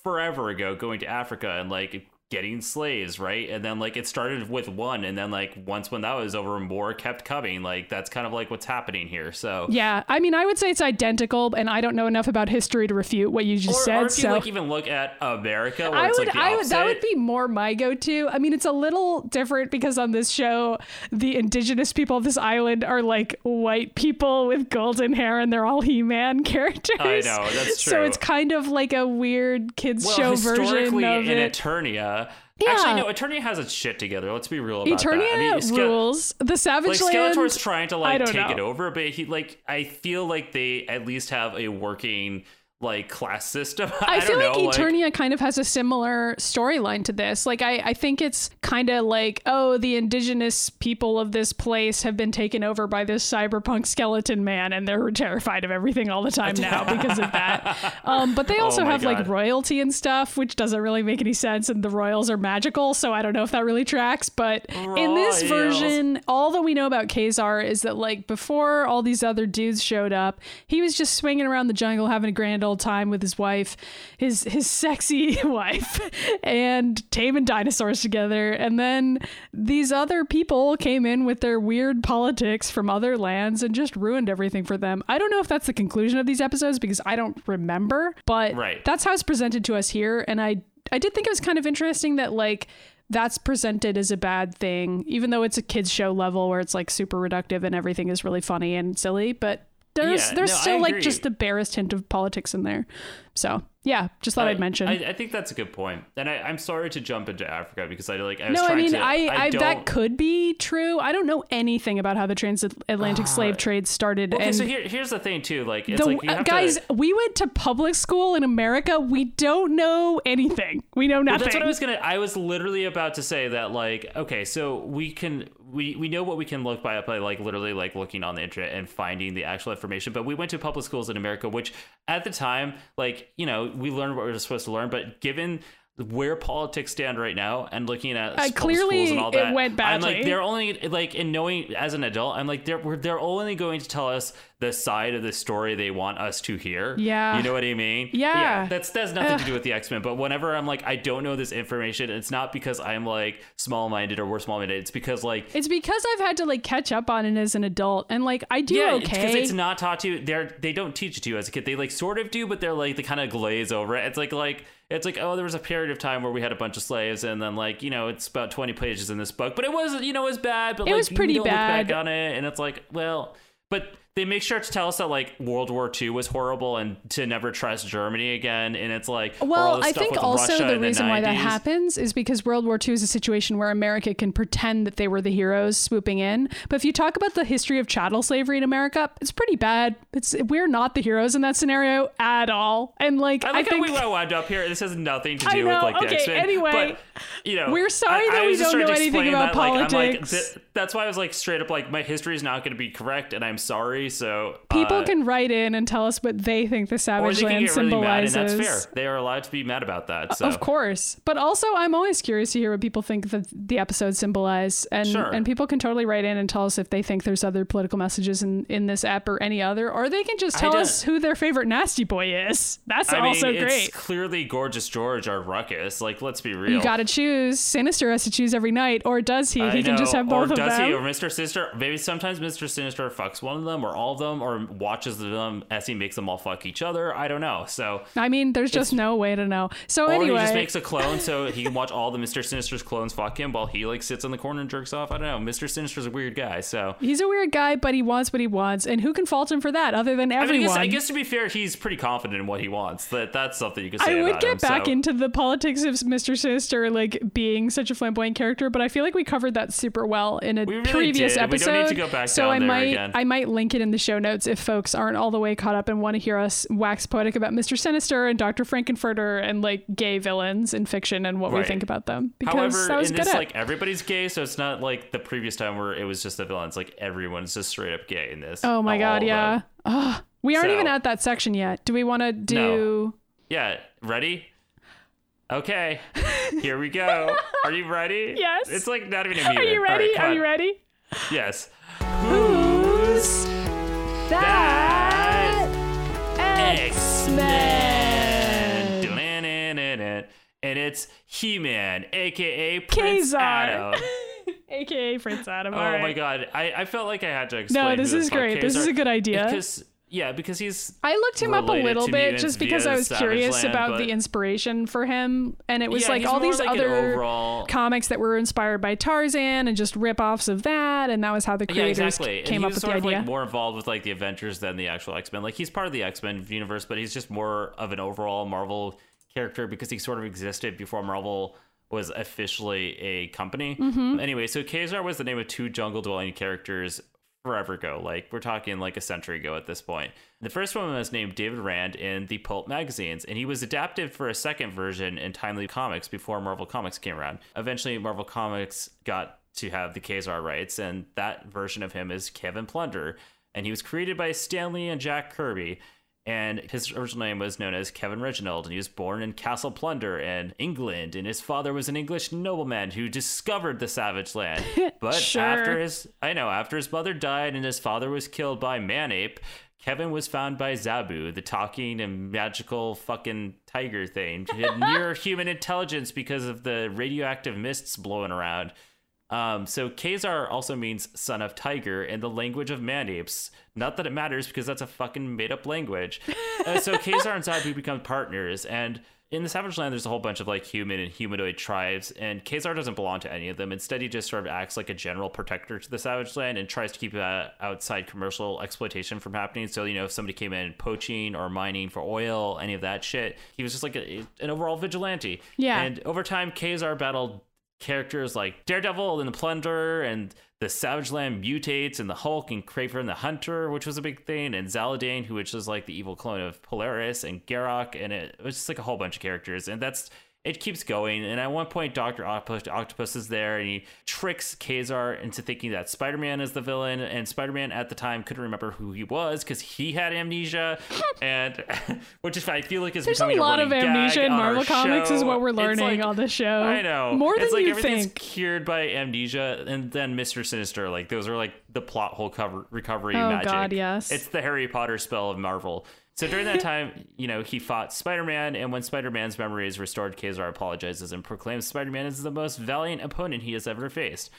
forever ago going to Africa and like getting slaves, right? And then like it started with one, and then like once when that was over, more kept coming. Like that's kind of like what's happening here. So
yeah, I mean, I would say it's identical, and I don't know enough about history to refute what you just
Or,
said.
or if you
so
like even look at America,
I would,
like
I would, that would be more my go-to. I mean, it's a little different because on this show, the indigenous people of this island are like white people with golden hair, and they're all He-Man [LAUGHS] characters.
I know, that's true.
So it's kind of like a weird kids
well,
show version
historically
of
in
it.
Eternia.
Yeah.
Actually, no. Eternia has its shit together. Let's be real about
Eternia
that. I mean, Ske-
rules. The Savage
Like
Land.
Skeletor's trying to like take it over, but he like I feel like they at least have a working like class system. [LAUGHS]
I,
I,
feel like
know,
Eternia kind of has a similar storyline to this. Like, I, I think it's kind of like, oh, the indigenous people of this place have been taken over by this cyberpunk skeleton man, and they're terrified of everything all the time now because of that. [LAUGHS] Um, but they also
Oh
have like royalty and stuff, which doesn't really make any sense. And the royals are magical, so I don't know if that really tracks. But in this version, all that we know about Ka-Zar is that like before all these other dudes showed up, he was just swinging around the jungle having a grand old time with his wife, his his sexy [LAUGHS] wife, and taming dinosaurs together. And then these other people came in with their weird politics from other lands and just ruined everything for them. I don't know if that's the conclusion of these episodes because I don't remember, but
Right.
that's how it's presented to us here. And I I did think it was kind of interesting that like that's presented as a bad thing, even though it's a kids show level where it's like super reductive and everything is really funny and silly. But there's
Yeah,
there's
no,
still like just the barest hint of politics in there. So yeah, just thought I, would mention.
I, I think that's a good point, and I, I'm sorry to jump into Africa because I like. I was
no, I mean,
to,
I, I,
don't,
that could be true. I don't know anything about how the transatlantic slave trade started.
Okay,
and
so here, here's the thing too. Like, it's
the
like
uh, guys,
to,
we went to public school in America. We don't know anything. We know nothing.
That's what I was gonna. I was literally about to say that. Like, okay, so we can we we know what we can look by by like literally like looking on the internet and finding the actual information. But we went to public schools in America, which at the time, like you know, we learned what we were supposed to learn. But given where politics stand right now and looking at public
clearly
schools and all that, it
went
I'm like they're only like in knowing as an adult, I'm like they're they're only going to tell us the side of the story they want us to hear.
Yeah.
you know what I mean?
Yeah.
that's that's nothing to do with the X Men. But whenever I'm like, I don't know this information, it's not because I'm like small minded or we're small minded. It's because like
It's because I've had to like catch up on it as an adult, and like I do
yeah,
okay because
it's not taught to you. They're they don't teach it to you as a kid. They like sort of do, but they're like they kind of glaze over it. It's like like it's like oh, there was a period of time where we had a bunch of slaves, and then like you know it's about twenty pages in this book, but it was you know it was bad, but
It
like
was pretty bad.
Back on it, and it's like well, but. They make sure to tell us that like World War II was horrible and to never trust Germany again, and it's like
well, I think also
Russia
the reason why that happens is because World War II is a situation where America can pretend that they were the heroes swooping in. But if you talk about the history of chattel slavery in America, it's pretty bad. It's we're not the heroes in that scenario at all. And like
I
I,
like
think
how we wound up here. This has nothing to
I
do with like the
Okay,
X-Men.
anyway.
but, you know,
We're sorry
I,
that
I
we don't know anything about
that, like, I'm like, th- that's why I was like straight up like my history is not going to be correct, and I'm sorry. So
people
uh,
can write in and tell us what they think the
or
Savage Land
really
symbolizes.
and that's fair. They are allowed to be mad about that. So
Of course. But also I'm always curious to hear what people think that the episode symbolizes, And
Sure.
and people can totally write in and tell us if they think there's other political messages in, in this app or any other. Or they can just tell us who their favorite nasty boy is. That's
I mean,
also
it's
great.
clearly gorgeous George or Ruckus. Like, let's be real.
You gotta choose. Sinister has to choose every night, or does he?
I
he can just have both
or
of
does
them.
he? Or Mr. Sinister? Maybe sometimes Mr. Sinister fucks one of them, or all of them, or watches them as he makes them all fuck each other. I don't know. So
I mean, there's just no way to know. So
Or
anyway,
he just makes a clone so [LAUGHS] he can watch all the Mr. Sinister's clones fuck him while he like sits in the corner and jerks off. I don't know. Mr. Sinister's a weird guy, so
he's a weird guy, but he wants what he wants, and who can fault him for that other than
I, mean, I,
everyone?
guess, I guess to be fair, he's pretty confident in what he wants. That that's something you can say
I would get
him,
back
so.
into the politics of Mr. Sinister like being such a flamboyant character, but I feel like we covered that super well in a
We really
previous
did.
Episode.
don't need to go back
so I might
again.
I might link it in the show notes if folks aren't all the way caught up and want to hear us wax poetic about Mr. Sinister and Dr. Frank-N-Furter and like gay villains in fiction and what we think about them. Because
However,
that was
in
good
this,
at.
like everybody's gay, so it's not like the previous time where it was just the villains. Like everyone's just straight up gay in this.
oh my
All
god, yeah. Ugh. we aren't
So-
even at that section yet. Do we want to do?
Yeah, ready? Okay, [LAUGHS] here we go. Are you ready?
Yes.
It's like not even a
Are you ready?
Right,
Are you ready?
Yes.
Who's that?
X-Men.
X-Men.
And it's He-Man, aka Prince
Ka-Zar.
Adam. [LAUGHS]
AKA Prince Adam.
Oh
right.
my god, I, I felt like I had to explain. This.
No,
who
this is great. This is a good idea.
Because yeah, because he's
I looked him up a little bit just because I was curious
Land,
about
but-
the inspiration for him, and it was
Yeah,
like all these
like
other
overall-
comics that were inspired by Tarzan and just rip-offs of that, and that was how the
Yeah,
creators
exactly.
came
and
up with the idea.
like more involved with like the Avengers than the actual X Men. Like he's part of the X Men universe, but he's just more of an overall Marvel character because he sort of existed before Marvel was officially a company.
Mm-hmm.
Anyway, so Ka-Zar was the name of two jungle dwelling characters forever ago. Like we're talking like a century ago at this point. The first one was named David Rand in the pulp magazines, and he was adapted for a second version in Timely Comics before Marvel Comics came around. Eventually, Marvel Comics got to have the Ka-Zar rights, and that version of him is Kevin Plunder, and he was created by Stan Lee and Jack Kirby. And his original name was known as Kevin Reginald, and he was born in Castle Plunder in England. And his father was an English nobleman who discovered the Savage Land. [LAUGHS] But
Sure.
after his, I know, after his mother died and his father was killed by Manape, Kevin was found by Zabu, the talking and magical fucking tiger thing. He had [LAUGHS] near human intelligence because of the radioactive mists blowing around. Um, so Ka-Zar also means son of tiger in the language of man-apes. Not that it matters because that's a fucking made-up language. Uh, so [LAUGHS] Ka-Zar and Zabu become partners, and in the Savage Land, there's a whole bunch of like human and humanoid tribes, and Ka-Zar doesn't belong to any of them. Instead, he just sort of acts like a general protector to the Savage Land and tries to keep uh, outside commercial exploitation from happening. So, you know, if somebody came in poaching or mining for oil, any of that shit, he was just like a, an overall vigilante.
Yeah.
And over time, Ka-Zar battled characters like Daredevil and the Plunder and the Savage Land mutates and the Hulk and Kraven the Hunter, which was a big thing, and Zaladane, who which was like the evil clone of Polaris and Garokk, and it was just like a whole bunch of characters, and that's it keeps going. And at one point, Doctor Octopus, Octopus is there, and he tricks Ka-Zar into thinking that Spider Man is the villain, and Spider Man at the time couldn't remember who he was because he had amnesia, [LAUGHS] and [LAUGHS] which is I feel like is
There's a lot of amnesia in Marvel Comics, is what we're learning
like-
on the show.
I know.
More than
like
you
everything's
think.
cured by amnesia, and then Mister Sinister. Like those are like the plot hole cover recovery
Oh,
magic.
God, yes.
It's the Harry Potter spell of Marvel. So during that time, you know, he fought Spider Man, and when Spider Man's memory is restored, Ka-Zar apologizes and proclaims Spider Man is the most valiant opponent he has ever faced.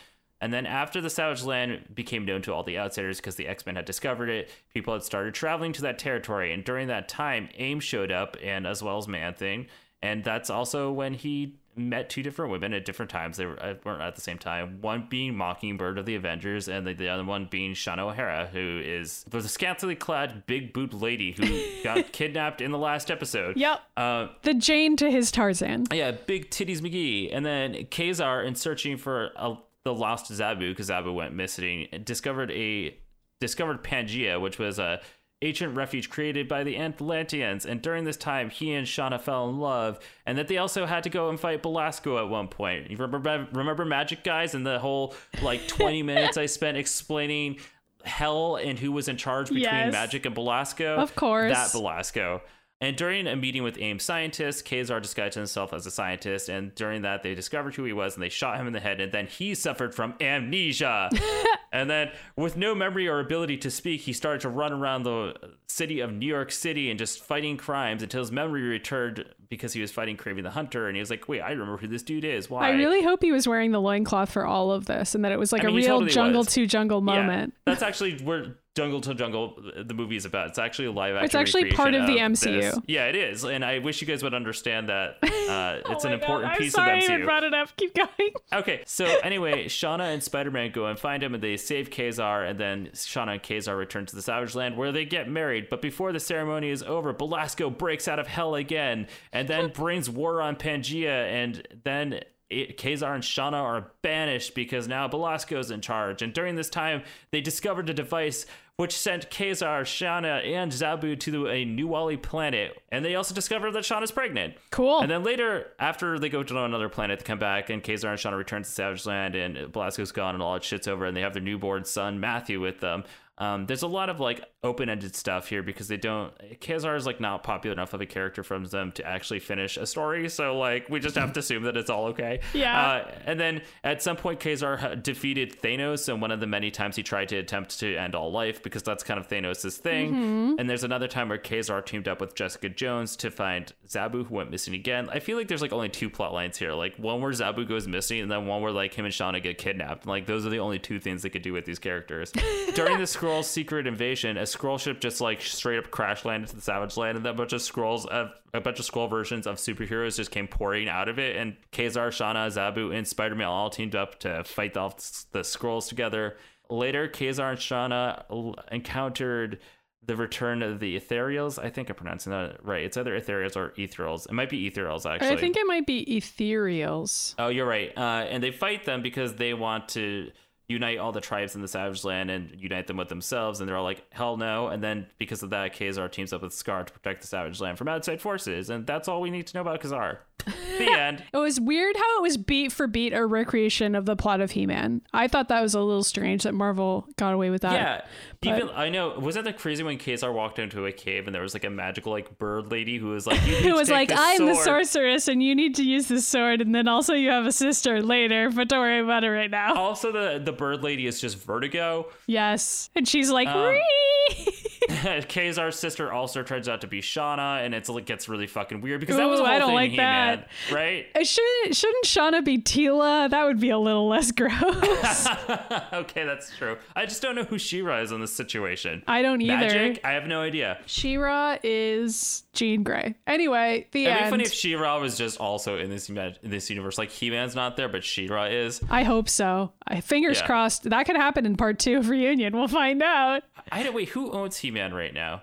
And then after the Savage Land became known to all the outsiders because the X Men had discovered it, people had started traveling to that territory. And during that time, AIM showed up, and as well as Man Thing. And that's also when he met two different women at different times. They were, uh, weren't at the same time. One being Mockingbird of the Avengers, and the, the other one being Shauna O'Hara, who is was a scantily clad big boot lady who [LAUGHS] got kidnapped in the last episode.
Yep.
Uh,
The Jane to his Tarzan.
yeah, big titties McGee, and then Ka-Zar, in searching for a, the lost Zabu, because Zabu went missing, discovered a discovered Pangea, which was a ancient refuge created by the Atlanteans. And during this time, he and Shauna fell in love, and that they also had to go and fight Belasco at one point. You remember remember Magik Guys and the whole like [LAUGHS] twenty minutes I spent explaining hell and who was in charge between
Yes.
Magik and Belasco.
Of course.
that Belasco. And during a meeting with AIM scientists, Ka-Zar disguised himself as a scientist, and during that they discovered who he was and they shot him in the head, and then he suffered from amnesia. [LAUGHS] and then, with no memory or ability to speak, he started to run around the city of New York City and just fighting crimes until his memory returned because he was fighting Kraven the Hunter, and he was like, "Wait, I remember who this dude is. Why?"
I really hope he was wearing the loincloth for all of this and that it was like
I
a
mean, he
real
totally
jungle
was.
to jungle
Yeah,
moment.
that's actually where Jungle to Jungle the movie is about. It's actually a live action.
It's actually part of the MCU.
this. Yeah, it is, and I wish you guys would understand that [LAUGHS] uh, it's
Oh
an
my God,
important
I'm
piece
sorry
of
I even
MCU.
brought it up. Keep going. [LAUGHS]
Okay, so anyway, Shauna and Spider Man go and find him, and they save Ka-Zar, and then Shauna and Ka-Zar return to the Savage Land where they get married. But before the ceremony is over, Belasco breaks out of hell again, and then [LAUGHS] brings war on Pangea, and then. It, Ka-Zar and Shauna are banished because now Belasco's in charge. And during this time, they discovered a device which sent Ka-Zar, Shauna, and Zabu to a New Wally planet. And they also discovered that Shauna's pregnant.
Cool.
And then later, after they go to another planet, they come back, and Ka-Zar and Shauna return to Savage Land, and Belasco's gone, and all that shit's over, and they have their newborn son Matthew with them. Um, there's a lot of like open-ended stuff here because they don't. Ka-Zar is like not popular enough of a character from them to actually finish a story, so like we just have to assume that it's all okay. [LAUGHS]
Yeah.
Uh, and then at some point, Ka-Zar defeated Thanos, and one of the many times he tried to attempt to end all life because that's kind of Thanos' thing.
Mm-hmm.
And there's another time where Ka-Zar teamed up with Jessica Jones to find Zabu, who went missing again. I feel like there's like only two plot lines here, like one where Zabu goes missing, and then one where like him and Shauna get kidnapped. Like those are the only two things they could do with these characters. [LAUGHS] During the Secret invasion, a Skrull ship just like straight up crash landed to the Savage Land, and then a bunch of Skrulls of a bunch of Skrull versions of superheroes just came pouring out of it, and Ka-Zar, Shauna, Zabu, and Spider Man all teamed up to fight off the Skrulls together. Later, Ka-Zar and Shauna l- encountered the return of the Ethereals. I think I'm pronouncing that right. It's either Ethereals or Ethereals. It might be Ethereals actually.
I think it might be ethereals.
Oh, you're right. Uh, and they fight them because they want to, unite all the tribes in the Savage Land and unite them with themselves, and they're all like, hell no. And then because of that, Ka-Zar teams up with Scar to protect the Savage Land from outside forces, and that's all we need to know about Ka-Zar. [LAUGHS] the end.
It was weird how it was beat for beat a recreation of the plot of He Man. I thought that was a little strange that Marvel got away with that.
Yeah,
but-
even I know. Was that the crazy when Ka-Zar walked into a cave and there was like a magical like bird lady who was like, you need [LAUGHS]
It
to
was like, I'm the sorceress and you need to use this sword, and then also you have a sister later, but don't worry about it right now.
Also, the the bird lady is just Vertigo.
Yes. And she's like,
Um,
"Ree!" [LAUGHS]
Ka-Zar's sister also turns out to be Shauna, and it's it gets really fucking weird because that was
Ooh,
a whole
I don't
thing
like that.
right?
Uh, Shouldn't, shouldn't Shauna be Teela? That would be a little less [LAUGHS] gross. [LAUGHS]
okay, that's true. I just don't know who She-Ra is in this situation.
I don't either.
Magic? I have no idea.
She-Ra is Jean Grey. Anyway, the
It'd be funny if She-Ra was just also in this in this universe. Like He-Man's not there, but She-Ra is.
I hope so. I, fingers
Yeah.
crossed. That could happen in part two of Reunion. We'll find out.
I don't wait. Who owns He-Man right now?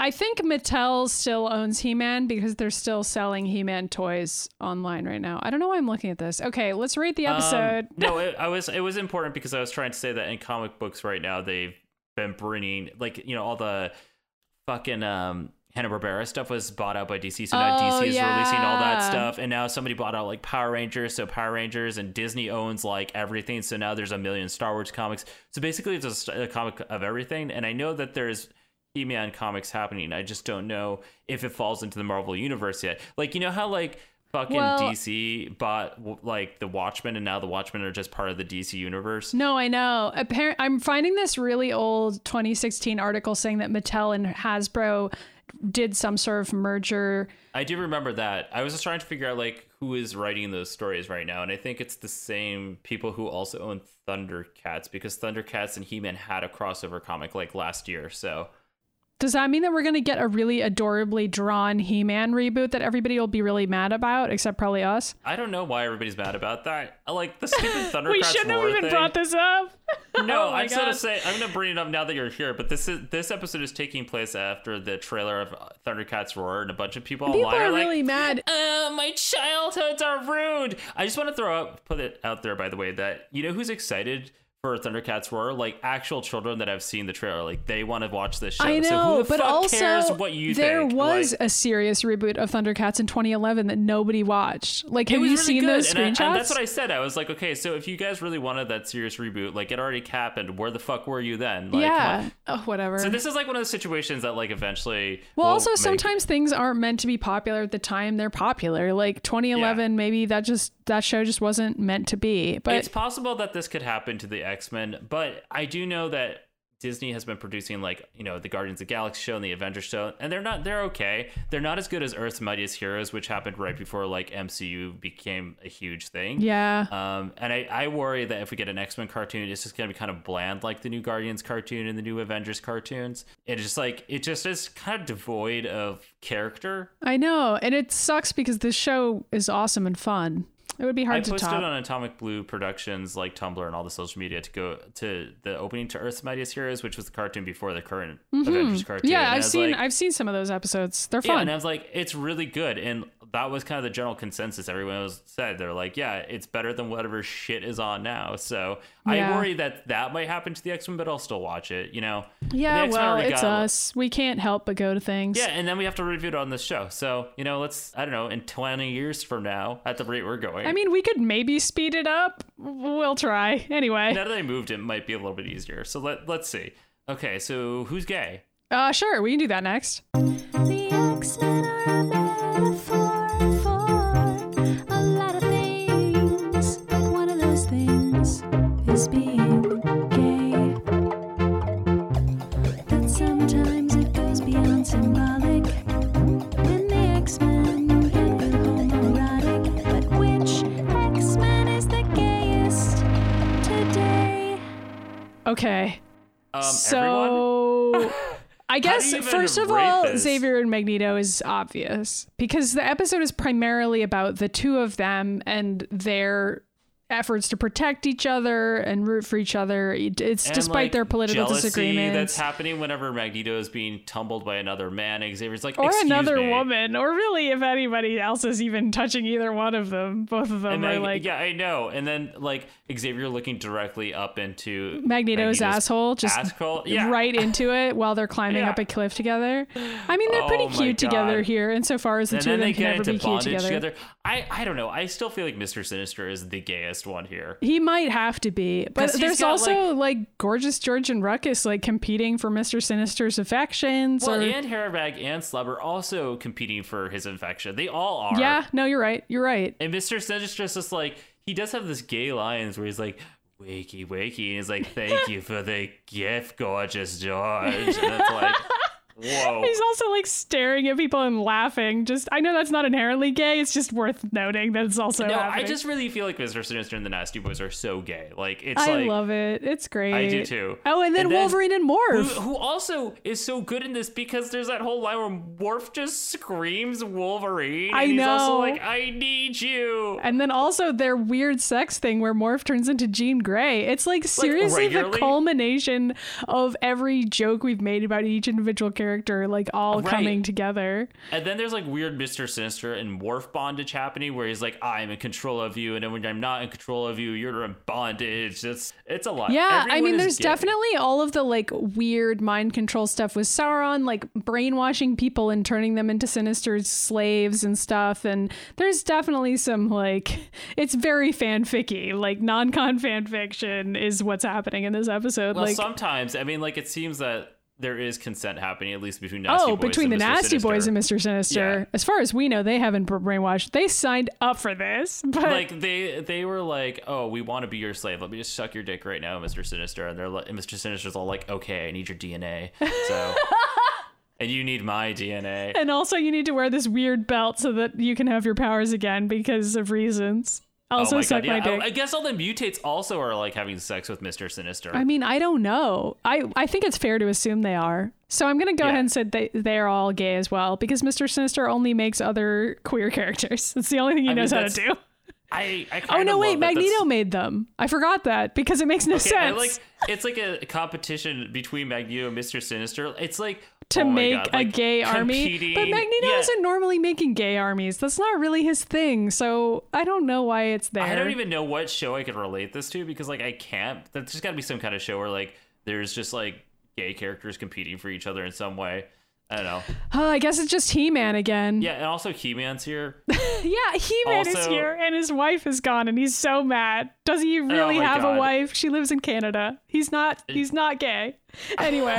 I think Mattel still owns He Man because they're still selling He Man toys online right now. I don't know why I'm looking at this. Okay, let's rate the episode.
Um, [LAUGHS] no, it, I was it was important because I was trying to say that in comic books right now they've been bringing like you know all the fucking um Hanna Barbera stuff was bought out by DC, so now
Oh,
DC is releasing all that stuff, and now somebody bought out like Power Rangers, so Power Rangers and Disney owns like everything, so now there's a million Star Wars comics. So basically, it's just a comic of everything, and I know that there's He-Man comics happening. I just don't know if it falls into the Marvel universe yet. Like you know how like fucking
Well-
DC bought like the Watchmen, and now the Watchmen are just part of the DC universe.
no, I know. Appar- I'm finding this really old 2016 article saying that Mattel and Hasbro did some sort of merger.
I do remember that. I was just trying to figure out like who is writing those stories right now, and I think it's the same people who also own Thundercats because Thundercats and He-Man had a crossover comic like last year. So
Does that mean that we're going to get a really adorably drawn He Man reboot that everybody will be really mad about, except probably us?
I don't know why everybody's mad about that. I Like the [LAUGHS] stupid Thundercats
we shouldn't have even
thing.
brought this up. [LAUGHS]
No,
Oh
I'm gonna say I'm gonna bring it up now that you're here. But this is this episode is taking place after the trailer of Thundercats roar, and a bunch of people,
People
online
are
are like,
really mad.
uh, my childhoods are ruined. I just want to throw out, put it out there, by the way, that you know who's excited for Thundercats Roar? Like actual children that have seen the trailer, like they want to watch this show.
I know,
so who the
but
fuck
also
cares what you
there
think?
was
Like,
a serious reboot of Thundercats in 2011 that nobody watched. Like, have you
really
seen
good,
those
and I-
screenshots?
and that's what I said. I was like, okay, so if you guys really wanted that serious reboot, like it already happened. Where the fuck were you then? Like,
yeah. Oh, whatever.
So this is like one of those situations that like eventually.
well, also
make-
sometimes things aren't meant to be popular at the time they're popular. Like 2011, maybe that just that show just wasn't meant to be. But
it's possible that this could happen to the X Men, but I do know that Disney has been producing like you know the Guardians of the Galaxy show and the Avengers show, and they're not they're okay. They're not as good as Earth's Mightiest Heroes, which happened right before like MCU became a huge thing.
yeah,
Um, and I, I worry that if we get an X Men cartoon, it's just gonna be kind of bland, like the new Guardians cartoon and the new Avengers cartoons. It's just like it just is kind of devoid of character.
I know, and it sucks because this show is awesome and fun. It would be
I
hard to
posted
top.
on Atomic Blue Productions, like Tumblr and all the social media, to go to the opening to Earth's Mightiest Heroes, which was the cartoon before the current Avengers cartoon.
Mm-hmm. yeah,
And I
I've seen
like-
I've seen some of those episodes. They're
yeah,
fun.
and I was like, it's really good, and that was kind of the general consensus. Everyone was said they're like, yeah, it's better than whatever shit is on now. So I worry that that might happen to the X Men, but I'll still watch it. You know?
yeah, well,
already
it's
got-
us. We can't help but go to things.
Yeah, and then we have to review it on this show. So you know, let's I don't know, in twenty years from now, at the rate we're going.
I mean, we could maybe speed it up. We'll try. Anyway,
now that I moved, it might be a little bit easier. So let let's see. Okay, so who's gay?
uh, sure, we can do that next.
The X-Men are a
Okay,
Um, everyone.
so [LAUGHS] I guess first of all,
this?
Xavier and Magneto is obvious because the episode is primarily about the two of them and their efforts to protect each other and root for each other. It's
And,
despite
like,
their political disagreements.
that's happening whenever Magneto is being tumbled by another man. Xavier's like,
or another
me."
woman, or really if anybody else is even touching either one of them. Both of them
And
are
then,
like
yeah, I know. And then like Xavier looking directly up into
Magneto's, asshole, just
asshole. Yeah.
right into [LAUGHS] it while they're climbing
Yeah.
up a cliff together. I mean, they're pretty
Oh my
cute together
God.
here, insofar as the
And
two of them
they
can
get
never
into
be cute together.
together. I I don't know. I still feel like Mister Sinister is the gayest one here.
He might have to be, but there's also like, gorgeous George and Ruckus like competing for Mister Sinister's affections.
Well,
or
and Hairbag and Slab are also competing for his infection. They all are.
yeah, no, you're right. You're right.
And Mr. Sinister's just like he does have this gay lines where he's like, wakey wakey, and he's like, Thank you for the gift, gorgeous George. And it's like Whoa.
He's also like staring at people and laughing. Just I know that's not inherently gay. It's just worth noting that it's also
No, I just really feel like Mr. Sinister and the Nasty Boys are so gay. Like it's
I
like
love it. It's great.
I do too.
Oh, and then
And then-
Wolverine and
who,
Morph.
who also is so good in this because there's that whole line where Morph just screams Wolverine.
I
he's also
know.
like, I need you.
And then also their weird sex thing where Morph turns into Jean Grey. It's like seriously the culmination of every joke we've made about each individual character, like all
Right.
coming together.
And then there's like weird Mr. Sinister and Morph bondage happening where he's like, I'm in control of you, and then when I'm not in control of you, you're in bondage. It's it's a lot.
Yeah, I mean, there's
gay.
definitely all of the like weird mind control stuff with Sauron, like brainwashing people and turning them into Sinister's slaves and stuff. And there's definitely some like, it's very fanficky, like non-con fan fiction is what's happening in this episode.
Well,
like,
sometimes I mean, like it seems that there is consent happening at least between Nasty
oh,
Boys
between the
Mr.
Nasty Boys and Mister Sinister,
Yeah.
as far as we know, they haven't brainwashed. They signed up for this, [LAUGHS] but
like they they were like, oh, we want to be your slave. Let me just suck your dick right now, Mr. Sinister. And they're like, and Mr. Sinister's all like, okay, I need your DNA. So. [LAUGHS] And you need my DNA.
and also you need to wear this weird belt so that you can have your powers again because of reasons. Also,
oh my
suck
god!
my
Yeah,
dick.
I, I guess all the mutates also are like having sex with Mister Sinister.
I mean, I don't know. I, I think it's fair to assume they are. So I'm going to go
Yeah.
ahead and say they, they're all gay as well because Mr. Sinister only makes other queer [LAUGHS] characters. It's the only thing he
I mean,
knows how to do.
I, I
Oh, no, wait. Magneto made them. I forgot that because it makes no
Okay, I
sense
like it's like a competition between Magneto and Mister Sinister. It's like
to
oh
make
God,
a
like,
gay army. But Magneto
yeah.
isn't normally making gay armies. That's not really his thing. So I don't know why it's there.
I don't even know what show I could relate this to because like I can't. There's just got to be some kind of show where like there's just like gay characters competing for each other in some way. I don't know.
Oh, I guess it's just He Man again.
Yeah, and also He-Man's here. [LAUGHS]
Yeah, He Man is here and his wife is gone and he's so mad. Does he oh really
Oh
have
God.
a wife? She lives in Canada. He's not he's not gay. [LAUGHS] Anyway,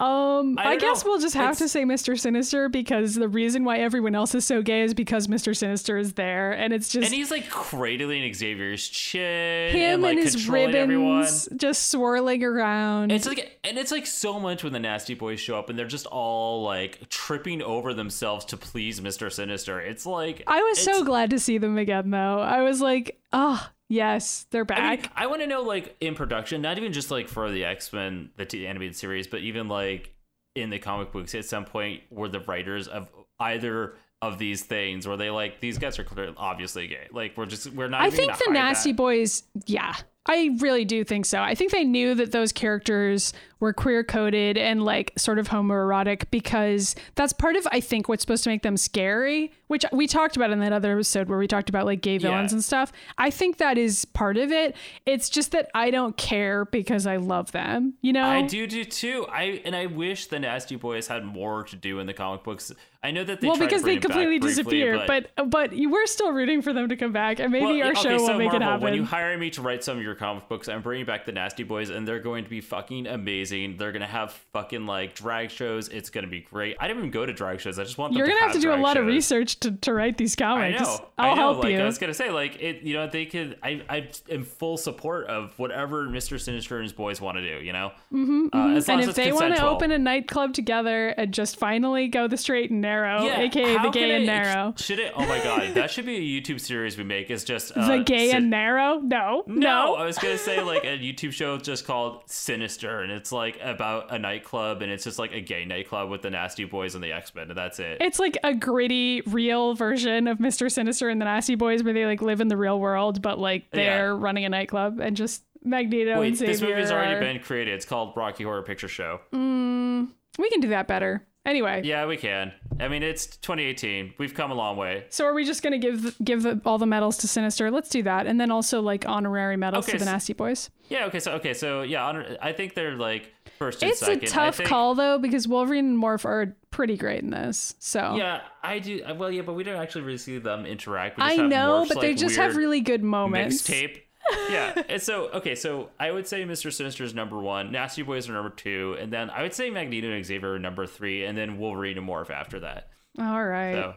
um
I
I, guess
know.
we'll just have to say Mr. Sinister because the reason why everyone else is so gay is because Mr. Sinister is there and it's just
And he's like cradling Xavier's chin
him
and like
and his
controlling everyone.
ribbons just swirling around.
It's like, and it's like so much when the Nasty Boys show up and they're just all like tripping over themselves to please Mister Sinister. It's like
I was so glad to see them again though. I was like, oh yes, they're back.
I, mean, I want to know, like, in production, not even just like for the X Men, the t- animated series, but even like in the comic books, at some point, were the writers of either of these things, were they like these guys are clearly obviously gay? Like, we're just we're not.
I think the Nasty
that.
Boys, yeah, I really do think so. I think they knew that those characters were queer coded and like sort of homoerotic because that's part of I think what's supposed to make them scary, which we talked about in that other episode where we talked about like gay villains
Yeah.
and stuff. I think that is part of it. It's just that I don't care because I love them, you know?
I do do too. I and I wish the Nasty Boys had more to do in the comic books. I know that they
well, because they completely
briefly,
disappear, but but you we're still rooting for them to come back, and maybe
Well,
our
okay,
show
so
will make
Marvel,
it happen.
When you hire me to write some of your comic books, I'm bringing back the Nasty Boys, and they're going to be fucking amazing. They're gonna have fucking like drag shows. It's gonna be great. I didn't even go to drag shows. I just want them
You're gonna have to do a lot of research to, to write these
I
comics.
know.
I'll
I know.
help
like
you.
I was gonna say, like it. You know, they could. I. I am full support of whatever Mister Sinister and his boys want to do. You know. Mm-hmm, uh, as long
and
as
if
it's
they want to open a nightclub together and just finally go the straight and narrow,
yeah,
aka the gay and
it-
narrow.
Should it? Oh my god, [LAUGHS] that should be a YouTube series we make. Is just uh,
the gay
sit-
and narrow? No,
No,
no.
was gonna say like a [LAUGHS] YouTube show just called Sinister, and it's like about a nightclub, and it's just like a gay nightclub with the Nasty Boys and the X Men, and that's it.
It's like a gritty, real version of Mr. Sinister and the Nasty Boys, where they like live in the real world, but like they're running a nightclub and just Magneto
Wait,
and Xavier.
this movie's already
are-
been created. It's called Rocky Horror Picture Show.
Mm, we can do that better. Anyway,
Yeah, we can. I mean, it's 2018. We've come a long way.
so are we just gonna give give all the medals to Sinister? Let's do that, and then also like honorary medals
Okay,
to the Nasty Boys.
Yeah. Okay. So okay. So yeah, honor, I think they're like first
It's
second.
a tough
think-
call though because Wolverine and Morph are pretty great in this. So
Yeah, I do. Well, yeah, but we don't actually really see them interact.
I know,
Morph's,
but they just have really good moments.
mixtape. Yeah, [LAUGHS] and so okay, so I would say Mr. Sinister is number one, Nasty Boys are number two, and then I would say Magneto and Xavier are number three, and then Wolverine and Morph after that.
All right,
So,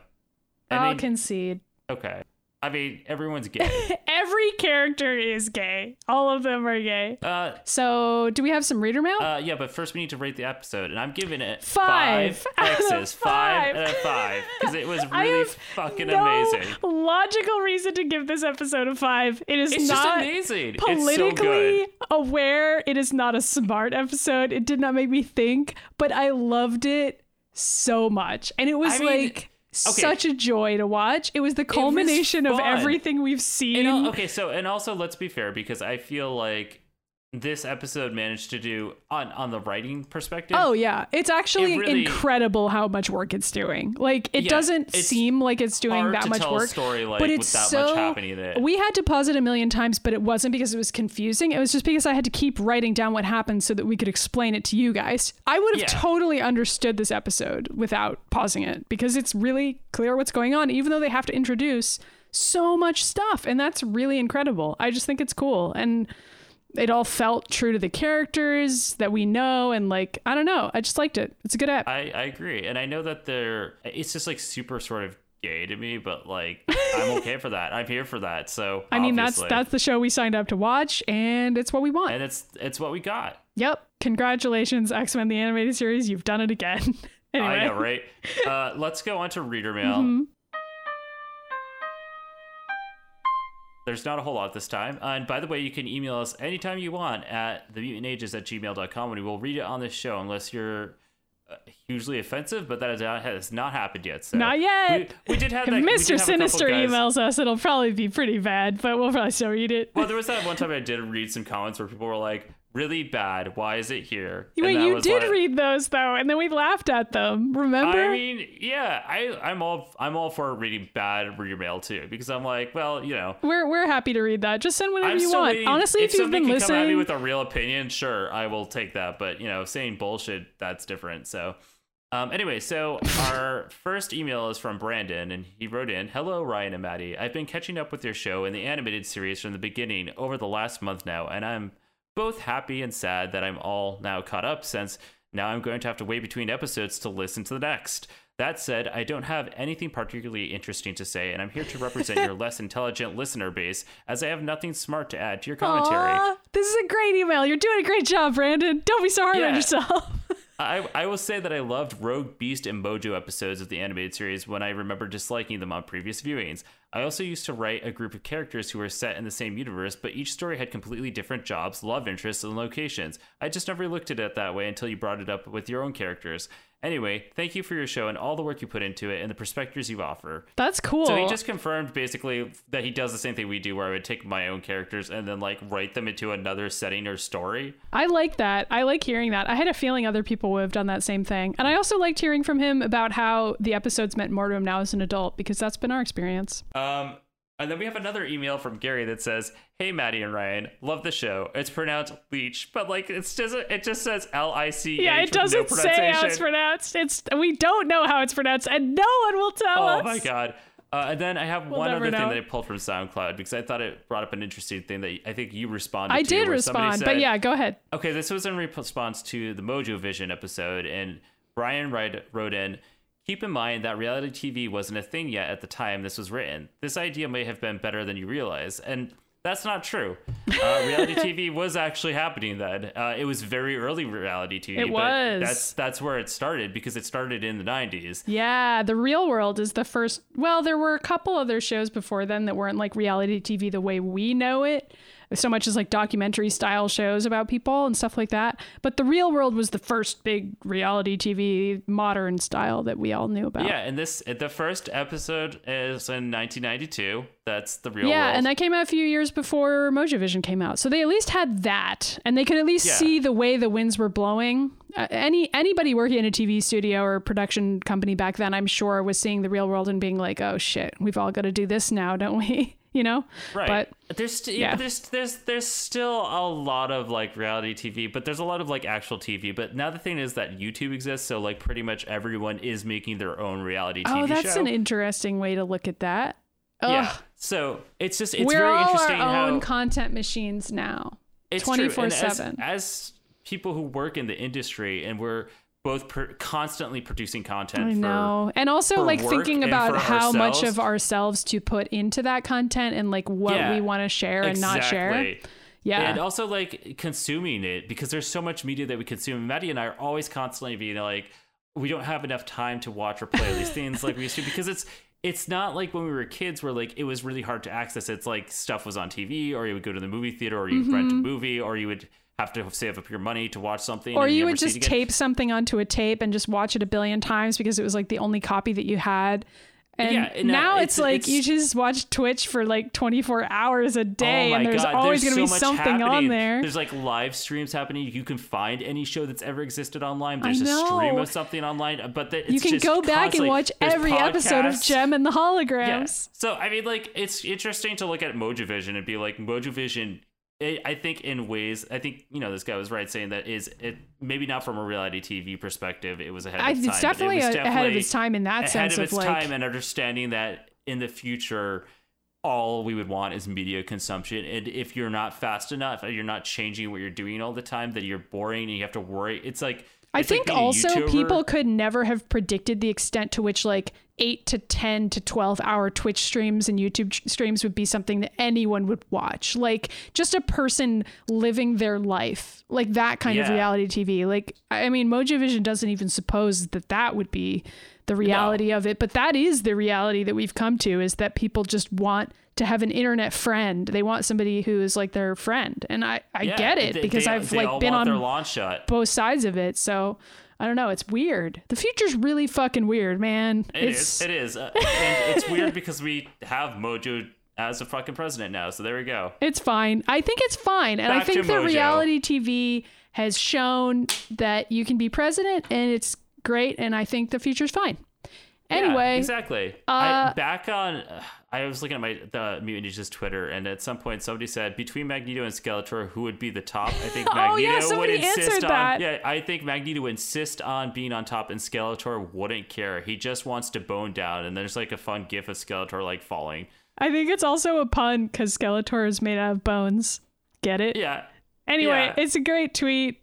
I'll
I mean,
concede.
okay. I mean, everyone's gay. [LAUGHS]
Every character is gay. All of them are gay.
uh,
So, do we have some reader mail?
uh, yeah, but first we need to rate the episode, and I'm giving it
Five
five X's, [LAUGHS] five
five.
out of five, because it was [LAUGHS]
I
really
have
fucking
no
amazing.
logical reason to give this episode a five. It is
It's just
not
amazing. It's so
politically
good.
aware. It is not a smart episode. It did not make me think, but I loved it so much, and it was
I mean,
like. Such a joy to watch. It was the culmination of everything we've seen.
And okay, so and also let's be fair because I feel like this episode managed to do on on the writing perspective.
Oh yeah, it's actually
It really-
incredible how much work it's doing. Like it
Yeah,
doesn't seem like it's doing that much work,
story, like,
but
with
it's so.
happening in it.
We had to pause it a million times, but it wasn't because it was confusing. It was just because I had to keep writing down what happened so that we could explain it to you guys. I would have
Yeah.
totally understood this episode without pausing it because it's really clear what's going on, even though they have to introduce so much stuff, and that's really incredible. I just think it's cool and it all felt true to the characters that we know and like i don't know i just liked it it's a good app
I I agree, and I know that they're it's just like super sort of gay to me, but like I'm [LAUGHS] okay for that. I'm here for that. So
i mean that's that's the show we signed up to watch and it's what we want
and it's it's what we got.
yep congratulations x-men the animated series you've done it again anyway [LAUGHS]
I know, right? [LAUGHS] Uh, let's go on to reader mail.
Mm-hmm.
There's not a whole lot this time. Uh, and by the way, you can email us anytime you want at themutantages at gmail.com and we will read it on this show unless you're uh, hugely offensive, but that has not, has not happened yet. So
Not yet.
We, we did have that.
mr
have
sinister emails us it'll probably be pretty bad but we'll probably still read it
Well, there was that one time I did read some comments where people were like, really bad. Why is it here? And
Wait, you did
like-
read those though, and then we laughed at them. Remember?
I mean, yeah, I, I'm all I'm all for reading bad reader mail too because I'm like, well, you know,
we're we're happy to read that. Just send whatever
I'm
you want.
waiting-
Honestly, if, you've
somebody
been
can come at me with a real opinion, sure, I will take that. But you know, saying bullshit, that's different. So, um, anyway, so our [LAUGHS] first email is from Brandon, and he wrote in, "Hello, Ryan and Maddie. I've been catching up with your show and the animated series from the beginning over the last month now, and I'm both happy and sad that I'm all now caught up since now I'm going to have to wait between episodes to listen to the next." That said, I don't have anything particularly interesting to say, and I'm here to represent your [LAUGHS] less intelligent listener base, as I have nothing smart to add to your commentary.
Aw, this is a great email. You're doing a great job, Brandon. Don't be so hard on yourself. [LAUGHS]
I, I will say that I loved Rogue, Beast, and Mojo episodes of the animated series when I remember disliking them on previous viewings. I also used to write a group of characters who were set in the same universe, but each story had completely different jobs, love interests, and locations. I just never looked at it that way until you brought it up with your own characters. Anyway, thank you for your show and all the work you put into it and the perspectives you offer.
That's cool.
So he just confirmed basically that he does the same thing we do, where I would take my own characters and then like write them into another setting or story.
I like that. I like hearing that. I had a feeling other people would have done that same thing. And I also liked hearing from him about how the episodes meant more to him now as an adult because that's been our experience.
Um, and then we have another email from Gary that says, "Hey Maddie and Ryan, love the show. It's pronounced leech, but like it's just it just says L I C H.
Yeah, it doesn't say how it's pronounced. It's we don't know how it's pronounced, and no one will tell us.
Oh my god. Uh, and then I have
We'll
one other thing that I pulled from SoundCloud because I thought it brought up an interesting thing that I think you responded to.
I
to.
did respond, but yeah, go ahead.
Okay, this was in response to the Mojo Vision episode, and Brian wrote in Keep in mind that reality TV wasn't a thing yet at the time this was written. This idea may have been better than you realize. And that's not true. Uh, [LAUGHS] reality TV was actually happening then. Uh, it was very early reality TV.
It
but
was.
That's that's where it started because it started in the 90s.
Yeah, The Real World is the first. Well, there were a couple other shows before then that weren't like reality TV the way we know it. So much as like documentary style shows about people and stuff like that. But the real world was the first big reality TV modern style that we all knew about.
Yeah, and this the first episode is in 1992. That's the real world.
yeah,
world.
and that came out a few years before Mojovision came out, so they at least had that, and they could at least
Yeah.
see the way the winds were blowing. Uh, any anybody working in a TV studio or production company back then, I'm sure, was seeing the real world and being like, "Oh shit, we've all got to do this now, don't we?" [LAUGHS] You know?
Right.
But
there's st-
yeah.
there's there's there's still a lot of like reality TV, but there's a lot of like actual TV. But now the thing is that YouTube exists, so like pretty much everyone is making their own reality TV
oh, that's
show.
an interesting way to look at that. Ugh.
yeah. So it's just it's
We're
very
all
interesting
our
how
own content machines now.
it's true. And
24/7.
As, as people who work in the industry, and we're both per- constantly producing content.
I
for,
know. And also like thinking about how much of ourselves to put into that content and like what
Yeah,
we want to share and not share.
Exactly.
Yeah.
And also like consuming it because there's so much media that we consume. Maddie and I are always constantly being like, we don't have enough time to watch or play these things like we used to because it's it's not like when we were kids where like it was really hard to access. It's like stuff was on TV or you would go to the movie theater or you would rent a mm-hmm. movie or you would have to save up your money to watch something.
Or you
never
would just tape something onto a tape and just watch it a billion times because it was like the only copy that you had. And,
Yeah, uh,
now
it's-
it's, like
it's-
you just watch Twitch for like 24 hours a day
Oh
and there's
God,
always going to
so
be something on there.
There's like live streams happening. You can find any show that's ever existed online. There's a stream of something online, but the, it's
you can go back and watch every episode of. Jem and the
Yeah.
Holograms.
So I mean, like, it's interesting to look at Mojovision and be like, Mojovision. I I think in ways, I think you know this guy was right saying that is it maybe not from a reality TV perspective. It was ahead of
I,
its time.
it's
but it
definitely
was
a- ahead of its time in that
ahead
sense
of
of,
its
like
time and understanding that in the future all we would want is media consumption and if you're not fast enough you're not changing what you're doing all the time then you're boring and you have to worry it's like
I
it's like
think
a
also people could never have predicted the extent to which like 8 to 10 to 12 hour Twitch streams and YouTube streams would be something that anyone would watch. Like just a person living their life, like that kind of reality TV. Like I mean Mojovision doesn't even suppose that that would be the reality of it, but that is the reality that we've come to is that people just want to have an internet friend. They want somebody who is like their friend. And I I
Yeah,
get it
they-
because
they-
I've
they
like been on
their launch shot
both sides of it. So I don't know. It's weird. The future's really fucking weird, man.
It
it's
is. It is. Uh, and it's weird because we have Mojo as a fucking president now. So there we go.
it's fine. I think it's fine, and I
Back to
think that
Mojo.
reality TV has shown that you can be president, and it's great. And I think the future's fine.
Yeah,
Anyway,
exactly.
uh,
I, back on, uh, I was looking at my the Mutant Ninja's Twitter, and at some point somebody said between Magneto and Skeletor, who would be the top? I think [LAUGHS]
Oh,
Magneto
yeah,
would insist on.
that.
Yeah, I think Magneto would insist on being on top, and Skeletor wouldn't care. He just wants to bone down, and there's like a fun gif of Skeletor like falling.
I think it's also a pun because Skeletor is made out of bones. Get it?
Yeah.
Anyway,
yeah.
it's a great tweet.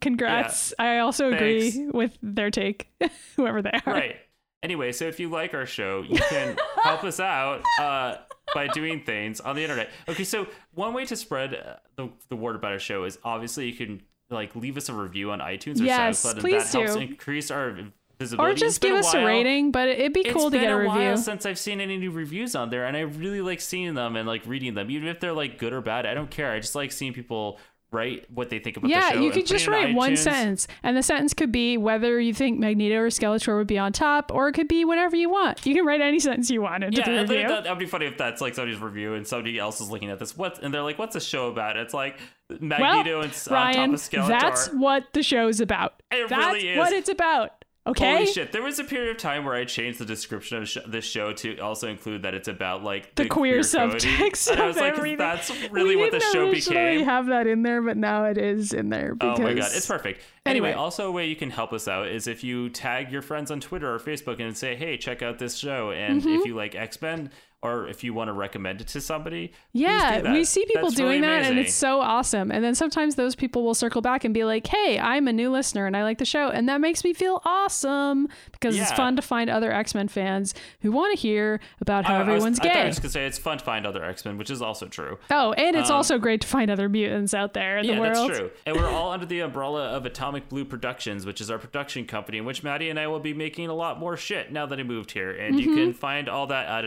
Congrats. I also agree
Thanks.
with their take, [LAUGHS] whoever they are.
Right. Anyway, so if you like our show, you can [LAUGHS] help us out uh, by doing things on the internet. Okay, so one way to spread uh, the, the word about our show is obviously you can like leave us a review on iTunes or
Yes,
SoundCloud, and that helps increase our visibility.
Or just give us a rating, but it'd be
It's
cool to get a,
a while
review.
since I've seen any new reviews on there, and I really like seeing them and like reading them, even if they're like good or bad. I don't care. I just like seeing people write what they think about the show.
Yeah,
you
could just write one sentence, and the sentence could be whether you think Magneto or Skeletor would be on top, or it could be whatever you want. You can write any sentence you want into
Yeah,
the review.
that, that'd be funny if that's like somebody's review and somebody else is looking at this. What and they're like, "What's the show about?" It's like Magneto
well,
and s- on top of Skeletor.
that's what the show's about.
It
that's
really is.
what it's about. Okay.
Holy shit! There was a period of time where I changed the description of sh- this show to also include that it's about like
The, queer,
coding.
subtext
I was like,
everything.
that's really
we
what the show became.
have that in there, but now it is in there because
Oh my god, it's perfect. Anyway,
Anyway.
also a way you can help us out is if you tag your friends on Twitter or Facebook and say, "Hey, check out this show." And
Mm-hmm.
if you like X Men, or if you want to recommend it to somebody,
Yeah, we see people
That's really
doing that, and it's so awesome. And then sometimes those people will circle back and be like, "Hey, I'm a new listener, and I like the show," and that makes me feel awesome because it's fun to find other X Men fans who want to hear about how
I- I was-
everyone's
I I
gay.
was gonna say it's fun to find other X Men, which is also true.
Oh, and it's
Um,
also great to find other mutants out there in
yeah,
the world.
that's true. And we're all under the umbrella of Atomic Blue Productions, which is our production company, in which Maddie and I will be making a lot more shit now that I moved here. And
Mm-hmm.
you can find all that at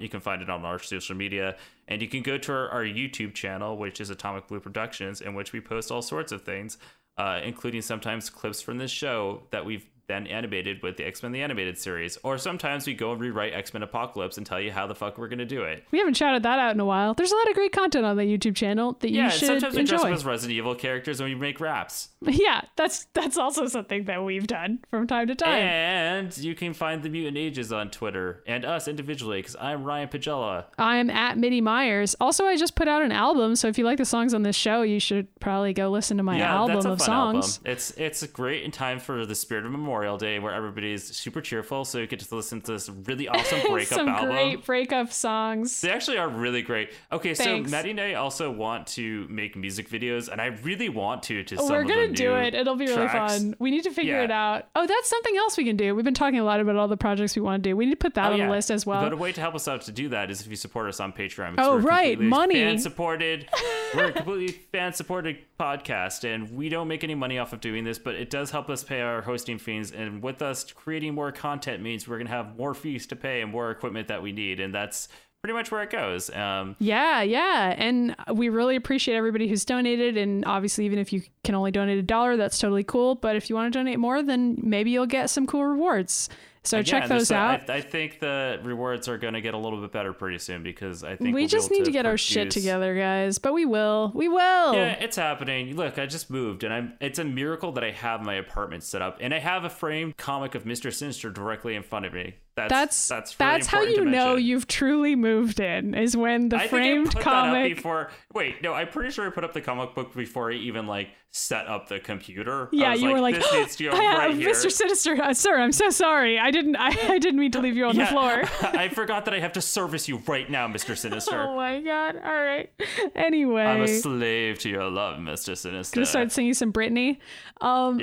You can find it on our social media. And you can go to our, our YouTube channel, which is Atomic Blue Productions, in which we post all sorts of things, uh, including sometimes clips from this show that we've then animated with the X Men the Animated series. Or sometimes we go and rewrite X Men Apocalypse and tell you how the fuck we're going to do it.
We haven't shouted that out in a while. There's a lot of great content on the YouTube channel that you
Yeah, and
should
sometimes we dress up as Resident Evil characters and we make raps. [LAUGHS]
Yeah, that's that's also something that we've done from time to time.
And you can find the Mutant Ages on Twitter and us individually because I'm Ryan Pagella.
I'm at MIDImyers. Also, I just put out an album, so if you like the songs on this show, you should probably go listen to my
yeah,
album of songs.
album. It's it's great in time for the spirit of Memorial Day where everybody's super cheerful, so you get to listen to this really [LAUGHS] awesome breakup
Some
album.
great breakup songs.
They actually are really great. Okay,
Thanks.
so Maddie and I also want to make music videos, and I really want to. To oh, some
We're gonna do it. It'll be really
tracks.
fun. We need to figure
Yeah.
it out. Oh, that's something else we can do. We've been talking a lot about all the projects we want to do. We need to put that
Oh,
on
yeah.
the list as well.
But a way to help us out to do that is if you support us on Patreon.
Oh, right, money.
Fan supported. [LAUGHS] we're a completely fan supported podcast, and we don't make any money off of doing this, but it does help us pay our hosting fees. And with us creating more content means we're gonna have more fees to pay and more equipment that we need, and that's pretty much where it goes. Um,
Yeah, yeah. And we really appreciate everybody who's donated. And obviously, even if you can only donate a dollar, that's totally cool. But if you want to donate more, then maybe you'll get some cool rewards. So
again,
check those out.
I, I think the rewards are going to get a little bit better pretty soon because I think
we
we'll
just need to get our shit together, guys. But we will. We will.
Yeah, it's happening. Look, I just moved, and I'm. It's a miracle that I have my apartment set up, and I have a framed comic of Mister Sinister directly in front of me. That's
That's
that's
that's, how you know you've truly moved in is when the
I
framed
think I put that up
comic.
before. Wait, no, I'm pretty sure I put up the comic book before I even like set up the computer. I
Yeah,
was
you were like,
this needs [GASPS] to go
I
right here.
Mr. Sinister, uh, sir. I'm so sorry. I didn't. I, I didn't mean to leave you on the floor. [LAUGHS]
I forgot that I have to service you right now, Mister Sinister.
oh my god. All right. Anyway,
I'm a slave to your love, Mister Sinister.
gonna start singing some Britney. Um,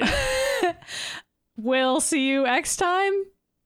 [LAUGHS] we'll see you next time.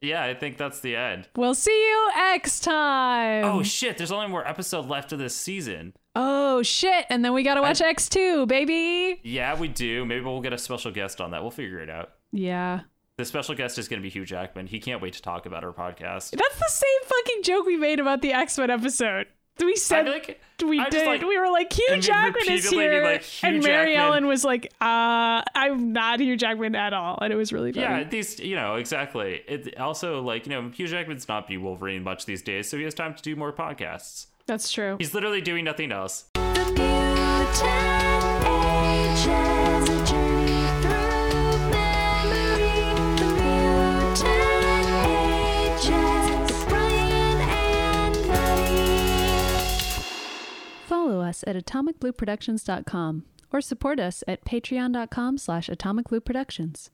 Yeah, I think that's the end.
We'll see you next time.
Oh shit! There's only one more episode left of this season.
Oh, shit! And then we gotta watch X two, baby.
Yeah, we do. Maybe we'll get a special guest on that. We'll figure it out.
Yeah.
The special guest is going to be Hugh Jackman. He can't wait to talk about our podcast.
That's the same fucking joke we made about the X Men episode. We said
like
we
I
did.
like-
we were like Hugh Jackman is here,
like, "Hugh
and Mary
Jackman."
Ellen was like, "Uh, I'm not Hugh Jackman at all," and it was really funny.
Yeah, these, you know, exactly. It also, like, you know, Hugh Jackman's not be Wolverine much these days, so he has time to do more podcasts.
That's true.
He's literally doing nothing else.
Us at atomicblueproductions.com or support us at patreon.com slash atomicblueproductions.